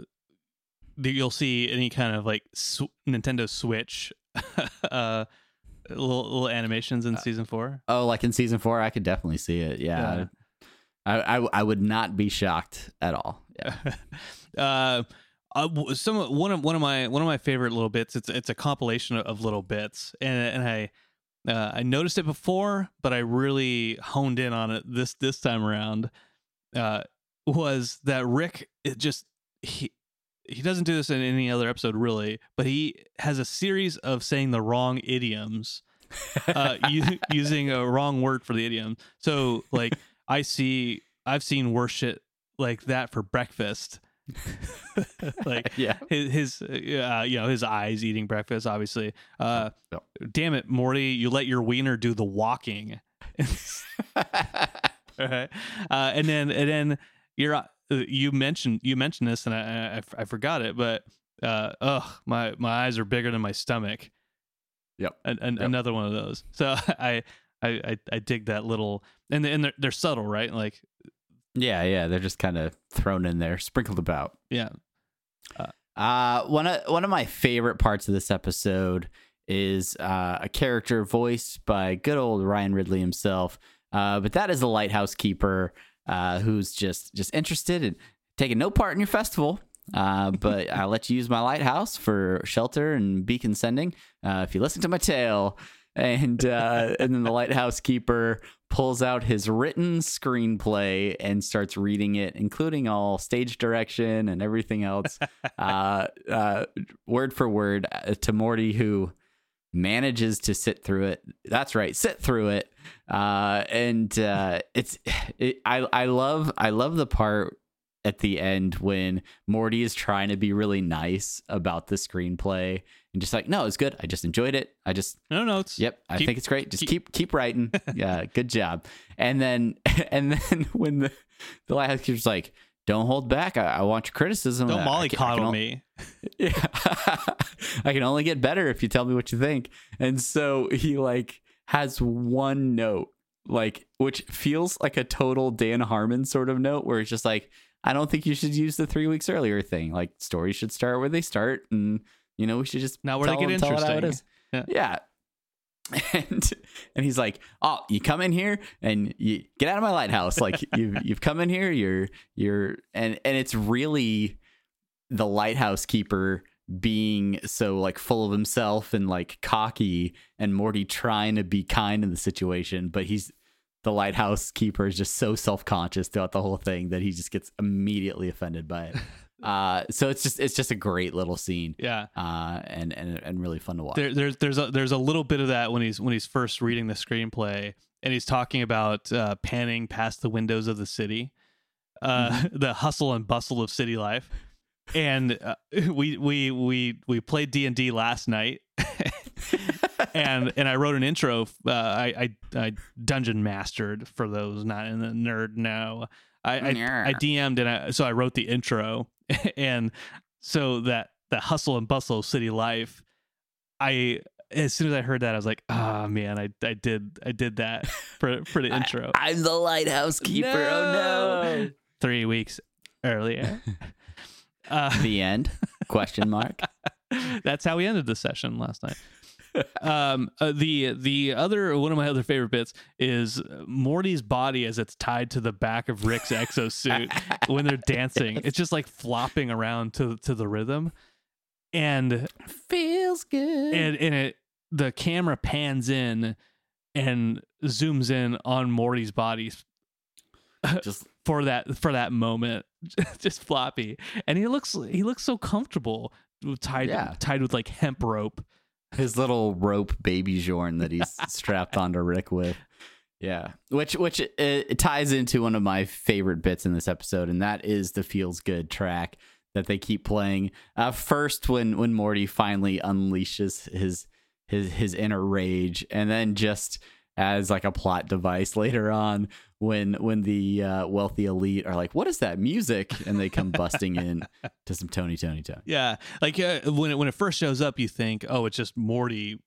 that you'll see any kind of like sw- Nintendo Switch <laughs> uh little, little animations in season four? Oh, like in season four, I could definitely see it. Yeah, I, I I would not be shocked at all. Yeah. uh, uh, some one of one of my one of my favorite little bits. It's it's a compilation of little bits, and and I uh, I noticed it before, but I really honed in on it this this time around. Uh, was that Rick? It just he he doesn't do this in any other episode really, but he has a series of saying the wrong idioms uh, u- <laughs> using a wrong word for the idiom. So like I see, I've seen worse shit like that for breakfast. <laughs> like <laughs> yeah. his, his uh, you know, his eyes eating breakfast. Obviously, uh, Yep. damn it, Morty, you let your wiener do the walking. <laughs> right? Uh, and then and then you're uh, you mentioned you mentioned this and I I, I forgot it, but uh, ugh, my my eyes are bigger than my stomach. Yep. And, and Yep. another one of those. So I I I, I dig that little and and they're, they're subtle, right? Like yeah, yeah. They're just kind of thrown in there, sprinkled about. yeah, Uh, one of one of my favorite parts of this episode is uh, a character voiced by good old Ryan Ridley himself. Uh, but that is the lighthouse keeper uh, who's just just interested in taking no part in your festival. Uh, <laughs> but I'll let you use my lighthouse for shelter and beacon sending uh, if you listen to my tale. And uh, and then the lighthouse keeper pulls out his written screenplay and starts reading it, including all stage direction and everything else, <laughs> uh, uh, word for word uh, to Morty, who manages to sit through it. That's right, sit through it. Uh, and uh, it's it, I I love I love the part at the end when Morty is trying to be really nice about the screenplay and just like, no, it's good. I just enjoyed it. I just No notes. Yep, I Keep- think it's great. Just keep- keep keep, writing. <laughs> Yeah, good job. And then <laughs> and then when the the lighthouse keeper's like, "Don't hold back. I, I want your criticism. Don't I- I molly I can me. <laughs> Yeah, I can only get better if you tell me what you think." And so he like has one note, like which feels like a total Dan Harmon sort of note, where it's just like, "I don't think you should use the three weeks earlier thing. Like stories should start where they start, and you know we should just now where they tell get them- tell it how it interesting. Yeah. yeah <laughs> and and he's like oh you come in here and you get out of my lighthouse like <laughs> you've you've come in here you're you're and and it's really the lighthouse keeper being so like full of himself and like cocky and morty trying to be kind in the situation but he's the lighthouse keeper is just so self-conscious throughout the whole thing that he just gets immediately offended by it <laughs> uh so it's just it's just a great little scene Yeah. uh and and, and really fun to watch There, there's there's a there's a little bit of that when he's when he's first reading the screenplay and he's talking about uh, panning past the windows of the city, uh, Mm-hmm. <laughs> the hustle and bustle of city life, and uh, <laughs> we we we we played D and D last night, <laughs> and and I wrote an intro. Uh, I, I I dungeon mastered for those not in the nerd know. I I, I DM'd and I so I wrote the intro, <laughs> and so that that hustle and bustle of city life. I as soon as I heard that, I was like, ah man, I I did I did that for <laughs> for the intro I, am the lighthouse keeper. Oh no. three weeks earlier. <laughs> uh, The end? Question mark. that's how we ended the session last night. Um uh, the the other one of my other favorite bits is Morty's body as it's tied to the back of Rick's exosuit <laughs> when they're dancing. It's just like flopping around to to the rhythm. And Feels good. and and it the camera pans in and zooms in on Morty's body <laughs> Just for that for that moment <laughs> just floppy and he looks he looks so comfortable tied Yeah. tied with like hemp rope his little rope BabyBjörn that he's <laughs> strapped onto Rick with. Yeah, which which it, it ties into one of my favorite bits in this episode, and that is the feels good track that they keep playing. Uh, first, when when Morty finally unleashes his his his inner rage, and then just as like a plot device later on when when the uh, wealthy elite are like, "What is that music?" and they come busting in to some Tony Tony Tony. yeah like uh, when it when it first shows up you think oh it's just Morty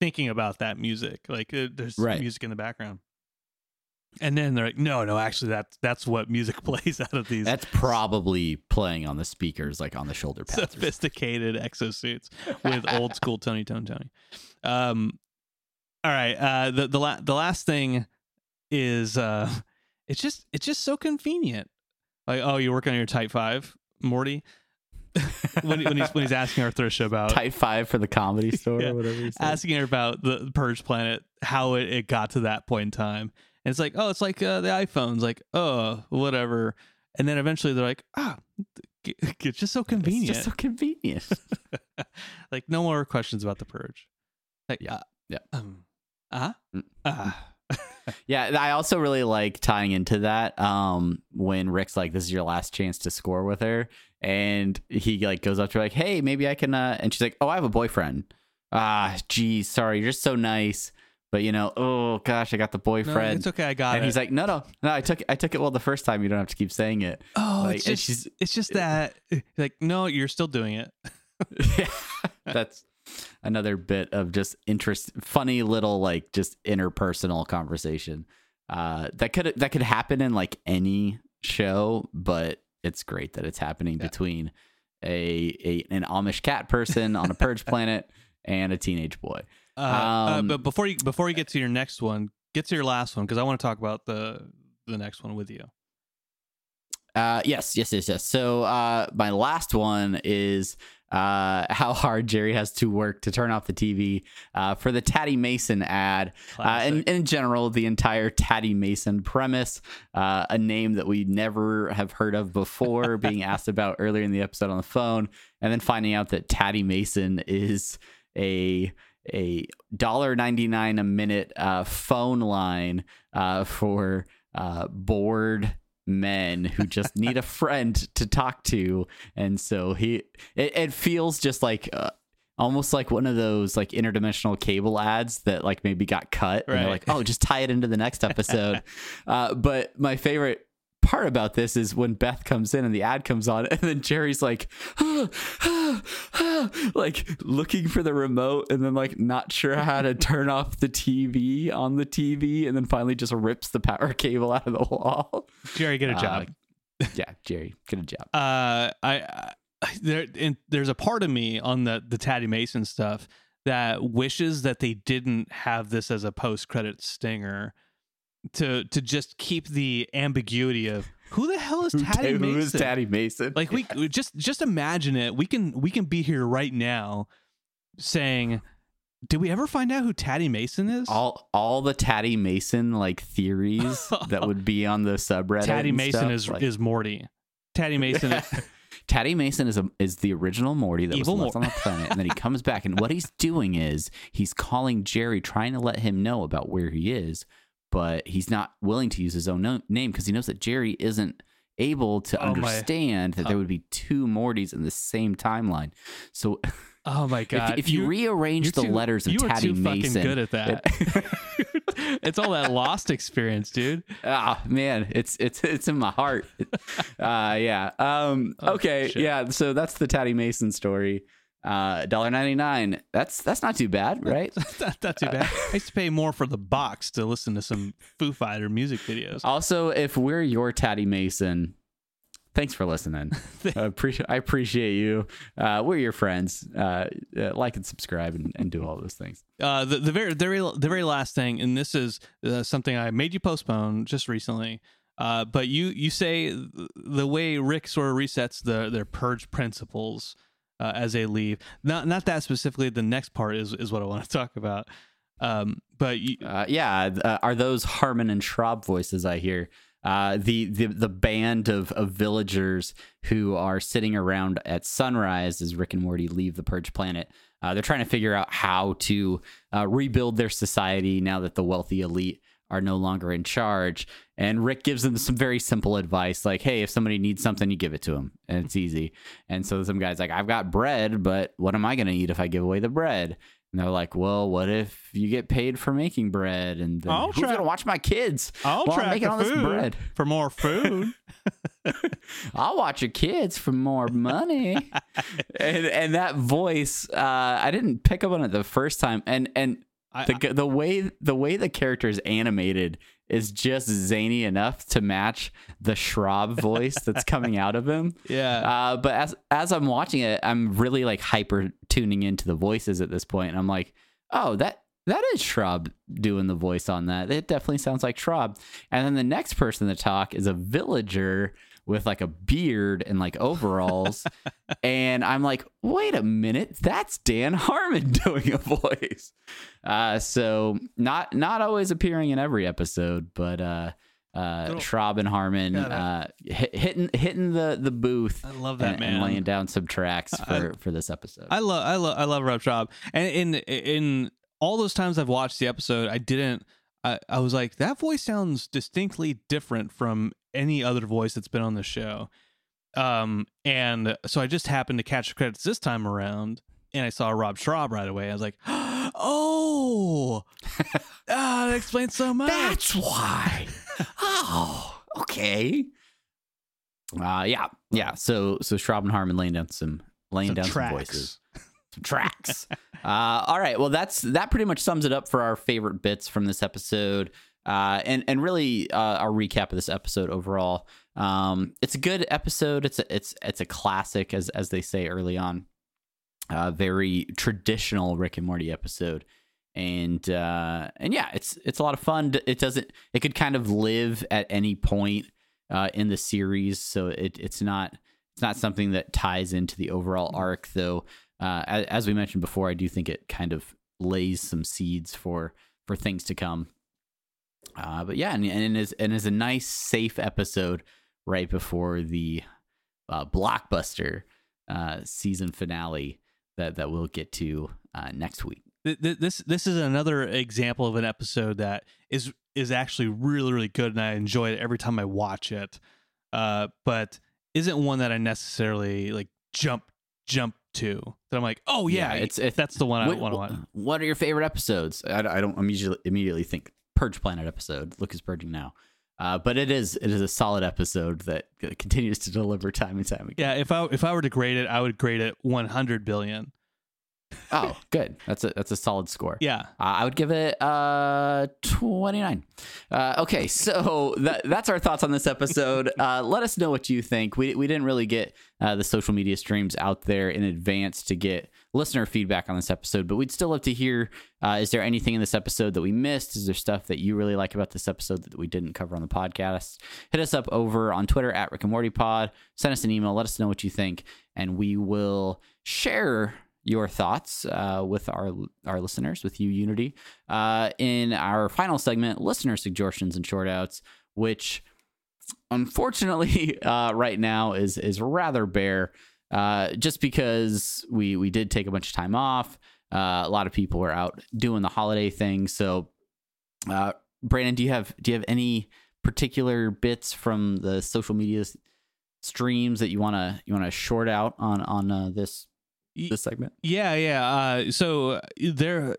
thinking about that music like uh, there's Right. music in the background and then they're like no no actually that's that's what music <laughs> plays out of these That's probably playing on the speakers, like on the shoulder pads. sophisticated exosuits with old school Tony Tony Tony. Um, all right. Uh, the the la- the last thing is uh, <laughs> it's just it's just so convenient. Like, oh, you're working on your Type Five, Morty. <laughs> when when he's when he's asking Arthur about Type five for the comedy <laughs> store Yeah. or whatever. He said. asking her about the Purge Planet, how it, it got to that point in time. And it's like, oh, it's like uh, the iPhones, like, oh, whatever. And then eventually they're like, ah, it's just so convenient. It's just so convenient. like no more questions about the purge. Like Yeah, uh, yeah. Um, uh, Mm. uh, <laughs> yeah, I also really like tying into that. Um, when Rick's like, "This is your last chance to score with her," and he like goes up to her like, "Hey, maybe I can," uh, and she's like, "Oh, I have a boyfriend." Ah, geez, sorry, you're just so nice, but you know, oh gosh, I got the no, boyfriend. it's okay. I got and it. he's like, no, no, no. I took, I took it well the first time. You don't have to keep saying it. oh, like, it's just, she's- it's just that. Like, no, you're still doing it. <laughs> yeah, <laughs> That's another bit of just interest, funny little like just interpersonal conversation. Uh, that could that could happen in like any show, but it's great that it's happening Yeah. between a, a an Amish cat person on a purge <laughs> planet, and a teenage boy. Uh, uh, Um, but before you before you get to your next one, get to your last one because I want to talk about the the next one with you. Uh, yes, yes, yes, yes. So uh, my last one is uh, <laughs> how hard Jerry has to work to turn off the TV uh, for the Tatty Mason ad. Uh, and in general, the entire Tatty Mason premise, uh, a name that we never have heard of before, <laughs> being asked about earlier in the episode on the phone, and then finding out that Tatty Mason is a a dollar ninety nine a minute uh, phone line uh, for uh, bored men who just need a friend to talk to, and so he it, it feels just like. Uh, Almost like one of those like interdimensional cable ads that like maybe got cut and they're Right. like, oh, just tie it into the next episode. <laughs> uh, but my favorite part about this is when Beth comes in and the ad comes on, <laughs> and then Jerry's like, <gasps> like looking for the remote, and then like not sure how to turn off the TV on the TV, and then finally just rips the power <laughs> cable out of the wall. Jerry, get a Uh, job. <laughs> yeah, Jerry, get a job. uh, I, I there and there's a part of me on the the Tatty Mason stuff that wishes that they didn't have this as a post credit stinger to to just keep the ambiguity of who the hell is Who Mason? is Tatty Mason? Like we we just just imagine it. We can we can be here right now saying, did we ever find out who Tatty Mason is? all all the Tatty Mason like theories that would be on the subreddit. And Mason stuff, is like- is Morty. Tatty Mason. <laughs> Tatty Mason is a, is the original Morty that Evil was left Mor- on the planet, and then he comes back, and what he's doing is he's calling Jerry, trying to let him know about where he is, but he's not willing to use his own no- name because he knows that Jerry isn't able to Oh, my- understand that there would be two Mortys in the same timeline. So oh my god! if you, rearrange you're the too- letters of you are too Mason, fucking good at that. <laughs> it's all that lost experience, dude. Ah man, it's it's it's in my heart. uh yeah. Um Oh, okay, shit. yeah, so that's the Tatty Mason story. Uh $1.99. That's that's not too bad, right? <laughs> not, not too bad. <laughs> I used to pay more for the box to listen to some Foo Fighter music videos. also, if we're your Tatty Mason, thanks for listening. <laughs> I appreciate I appreciate you. Uh we're your friends. Uh, uh like and subscribe and, and do all those things. Uh, the the very the very the very last thing, and this is uh, something I made you postpone just recently. Uh, but you you say the way Rick sort of resets the their purge principles uh, as they leave. Not not that specifically. The next part is is what I want to <laughs> talk about. Um, but you, Uh, yeah, uh, are those Harmon and Schrab voices I hear? Uh, the, the the band of, of villagers who are sitting around at sunrise as Rick and Morty leave the Purge planet. Uh, they're trying to figure out how to uh, rebuild their society now that the wealthy elite are no longer in charge. And Rick gives them some very simple advice, like, "Hey, if somebody needs something, you give it to them, and it's easy." And so some guys like, "I've got bread, but what am I going to eat if I give away the bread?" And they're like, "Well, what if you get paid for making bread? And then I'll who's try- going to watch my kids I'll while I'm making all this bread? for more food. <laughs> <laughs> I'll watch your kids for more money." <laughs> and and that voice, uh, I didn't pick up on it the first time, and and I, the the way the way the character is animated is just zany enough to match the Schrab voice that's coming out of him. <laughs> yeah. Uh, but as as I'm watching it, I'm really like hyper tuning into the voices at this point, and I'm like, oh, that that is Schrab doing the voice on that. It definitely sounds like Schrab. And then the next person to talk is a villager with like a beard and like overalls, <laughs> and I'm like, wait a minute, that's Dan Harmon <laughs> doing a voice. Uh, so not not always appearing in every episode, but uh. Uh, Schrab and Harmon uh, hit, hitting hitting the the booth I love that and, man. and laying down some tracks I- for for this episode. I love I love I love Rob Schrab. And in in all those times I've watched the episode, I didn't I, I was like, that voice sounds distinctly different from any other voice that's been on the show. Um and so I just happened to catch the credits this time around and I saw Rob Schrab right away. I was like, <gasps> Oh <laughs> ah, that explains so much. That's why. <laughs> oh, okay. Uh yeah, yeah. So so Schrab and Harmon laying down some laying Some down tracks. some voices, <laughs> some tracks. uh, all right. Well, that's that pretty much sums it up for our favorite bits from this episode. Uh, and and really uh, our recap of this episode overall. Um, it's a good episode. It's a, it's it's a classic, as as they say early on. Uh, very traditional Rick and Morty episode, and uh, and yeah, it's it's a lot of fun. It doesn't. It could kind of live at any point uh, in the series, so it it's not it's not something that ties into the overall arc. Though, uh, as, as we mentioned before, I do think it kind of lays some seeds for for things to come. Uh, but yeah, and, and is and is a nice safe episode right before the uh, blockbuster uh, season finale that that we'll get to uh, next week. This this is another example of an episode that is is actually really really good, and I enjoy it every time I watch it. Uh, but isn't one that I necessarily like jump jump to. That I'm like, oh yeah, Yeah, it's- it's that's the one I want to watch. what are your favorite episodes? I, I don't immediately immediately think Purge Planet episode. Look is purging now. Uh, but it is it is a solid episode that continues to deliver time and time again. Yeah, if I if I were to grade it, I would grade it 100 billion. <laughs> Oh, good. That's a that's a solid score. Yeah, Uh, I would give it uh 29. Uh, okay, so that, that's our thoughts on this episode. <laughs> Uh, let us know what you think. We, we didn't really get uh, the social media streams out there in advance to get listener feedback on this episode, but we'd still love to hear uh, is there anything in this episode that we missed? Is there stuff that you really like about this episode that we didn't cover on the podcast? Hit us up over on Twitter at Rick and Morty Pod. Send us an email. Let us know what you think, and we will share your thoughts uh, with our our listeners, with you, Unity, uh, in our final segment, listener suggestions and short outs, which unfortunately <laughs> uh, right now is is rather bare, uh, just because we we did take a bunch of time off. Uh, a lot of people were out doing the holiday thing, so. Uh, Brandon, do you have do you have any particular bits from the social media streams that you wanna you wanna short out on on uh, this this segment? yeah, yeah. Uh, so there,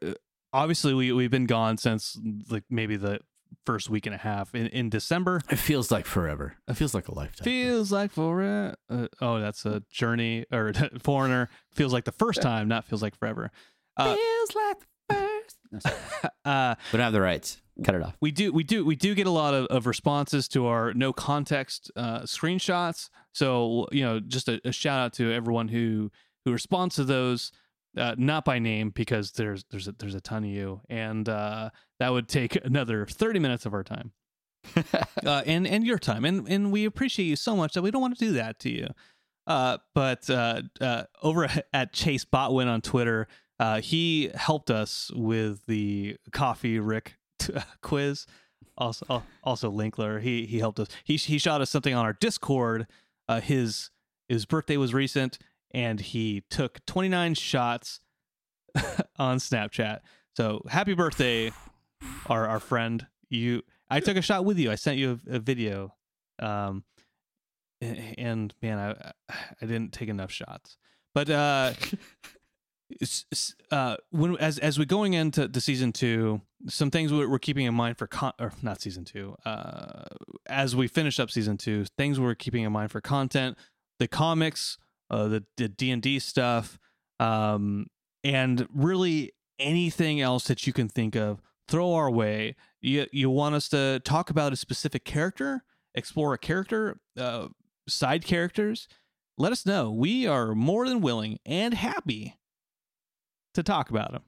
obviously, we we've been gone since like maybe the first week and a half in in December. It feels like forever. It feels like a lifetime. Feels like forever. Uh, oh, that's a journey or <laughs> foreigner. Feels like the first time, not feels like forever. Uh, feels like the first. No, <laughs> uh, we don't have the rights. Cut it off. we do we do we do get a lot of, of responses to our no context uh, screenshots so you know just a, a shout out to everyone who who responds to those uh, not by name because there's there's a, there's a ton of you and uh, that would take another 30 minutes of our time <laughs> uh, and and your time and and we appreciate you so much that we don't want to do that to you uh, but uh, uh, over <laughs> at Chase Botwin on Twitter, uh, he helped us with the coffee Rick t- quiz. Also, al- also Linkler, he he helped us. He he shot us something on our Discord. Uh, his his birthday was recent, and he took 29 shots <laughs> on Snapchat. So happy birthday, our our friend. You, I took a shot with you. I sent you a, a video. Um, and man, I I didn't take enough shots. But uh, <laughs> uh, when as as we're going into the season two, some things we're, we're keeping in mind for con or not season two. Uh, as we finish up season two, things we're keeping in mind for content, the comics, uh, the the D and D stuff, um, and really anything else that you can think of. Throw our way. You you want us to talk about a specific character, explore a character, uh, side characters, let us know. We are more than willing and happy to talk about them.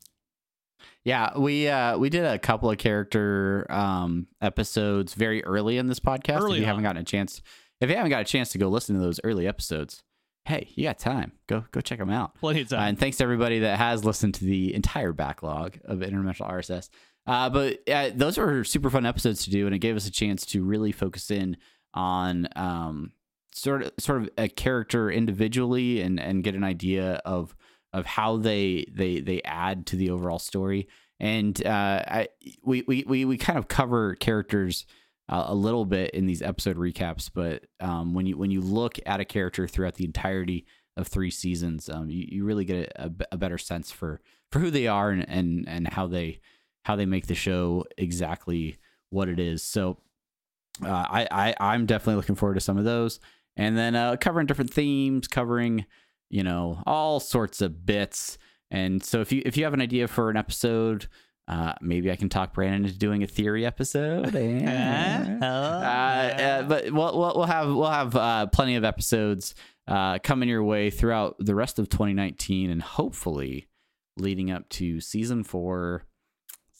Yeah, we uh we did a couple of character um episodes very early in this podcast. Early if you on. haven't gotten a chance, if you haven't got a chance to go listen to those early episodes, hey, you got time. Go go check them out. Plenty of Uh, time. and thanks to everybody that has listened to the entire backlog of Interdimensional RSS. Uh, but uh, those were super fun episodes to do, and it gave us a chance to really focus in on um, sort of sort of a character individually and and get an idea of of how they they they add to the overall story. And uh, I we, we we we kind of cover characters uh, a little bit in these episode recaps, but um, when you when you look at a character throughout the entirety of three seasons, um, you, you really get a, a better sense for for who they are and, and and how they how they make the show exactly what it is. So uh, I, I I'm definitely looking forward to some of those, and then uh, covering different themes, covering you know all sorts of bits. And so if you if you have an idea for an episode Uh, maybe I can talk Brandon into doing a theory episode. <laughs> uh, uh, but we'll, we'll, we'll have we'll have uh, plenty of episodes uh, coming your way throughout the rest of 2019, and hopefully leading up to season four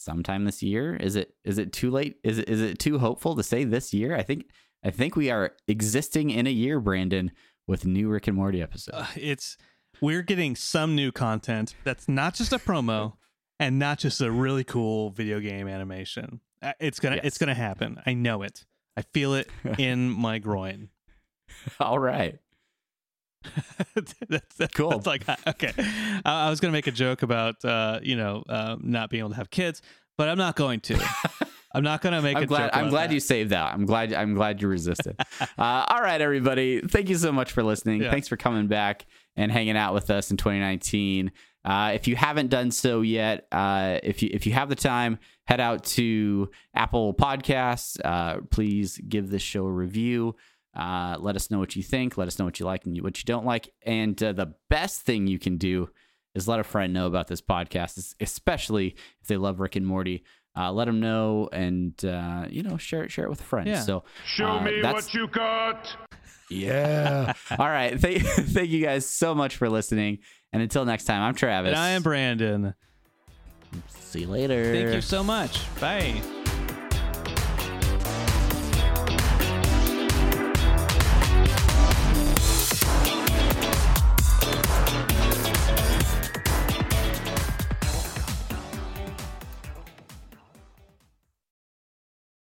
sometime this year. Is it is it too late? Is it is it too hopeful to say this year? I think I think we are existing in a year, Brandon, with new Rick and Morty episodes. Uh, it's we're getting some new content that's not just a promo and not just a really cool video game animation. Uh, It's gonna Yes. it's gonna happen. I know it. I feel it <laughs> in my groin. All right. <laughs> that's, that's Cool. That's like okay. I, I was gonna make a joke about uh, you know uh, not being able to have kids, but I'm not going to. <laughs> I'm not gonna make I'm a glad. joke. I'm glad that. you saved that. I'm glad. I'm glad you resisted. uh, all right, everybody. Thank you so much for listening. Yeah. Thanks for coming back and hanging out with us in 2019. Uh, if you haven't done so yet, uh, if you if you have the time, head out to Apple Podcasts. Uh, please give this show a review. Uh, let us know what you think. Let us know what you like and what you don't like. And uh, the best thing you can do is let a friend know about this podcast, especially if they love Rick and Morty. Uh, let them know and uh, you know share it share it with a friend. Yeah. So Show uh, me that's- what you got. yeah. <laughs> All right. Thank, <laughs> thank you guys so much for listening. And until next time, I'm Travis. And I am Brandon. See you later. Thank you so much. Bye.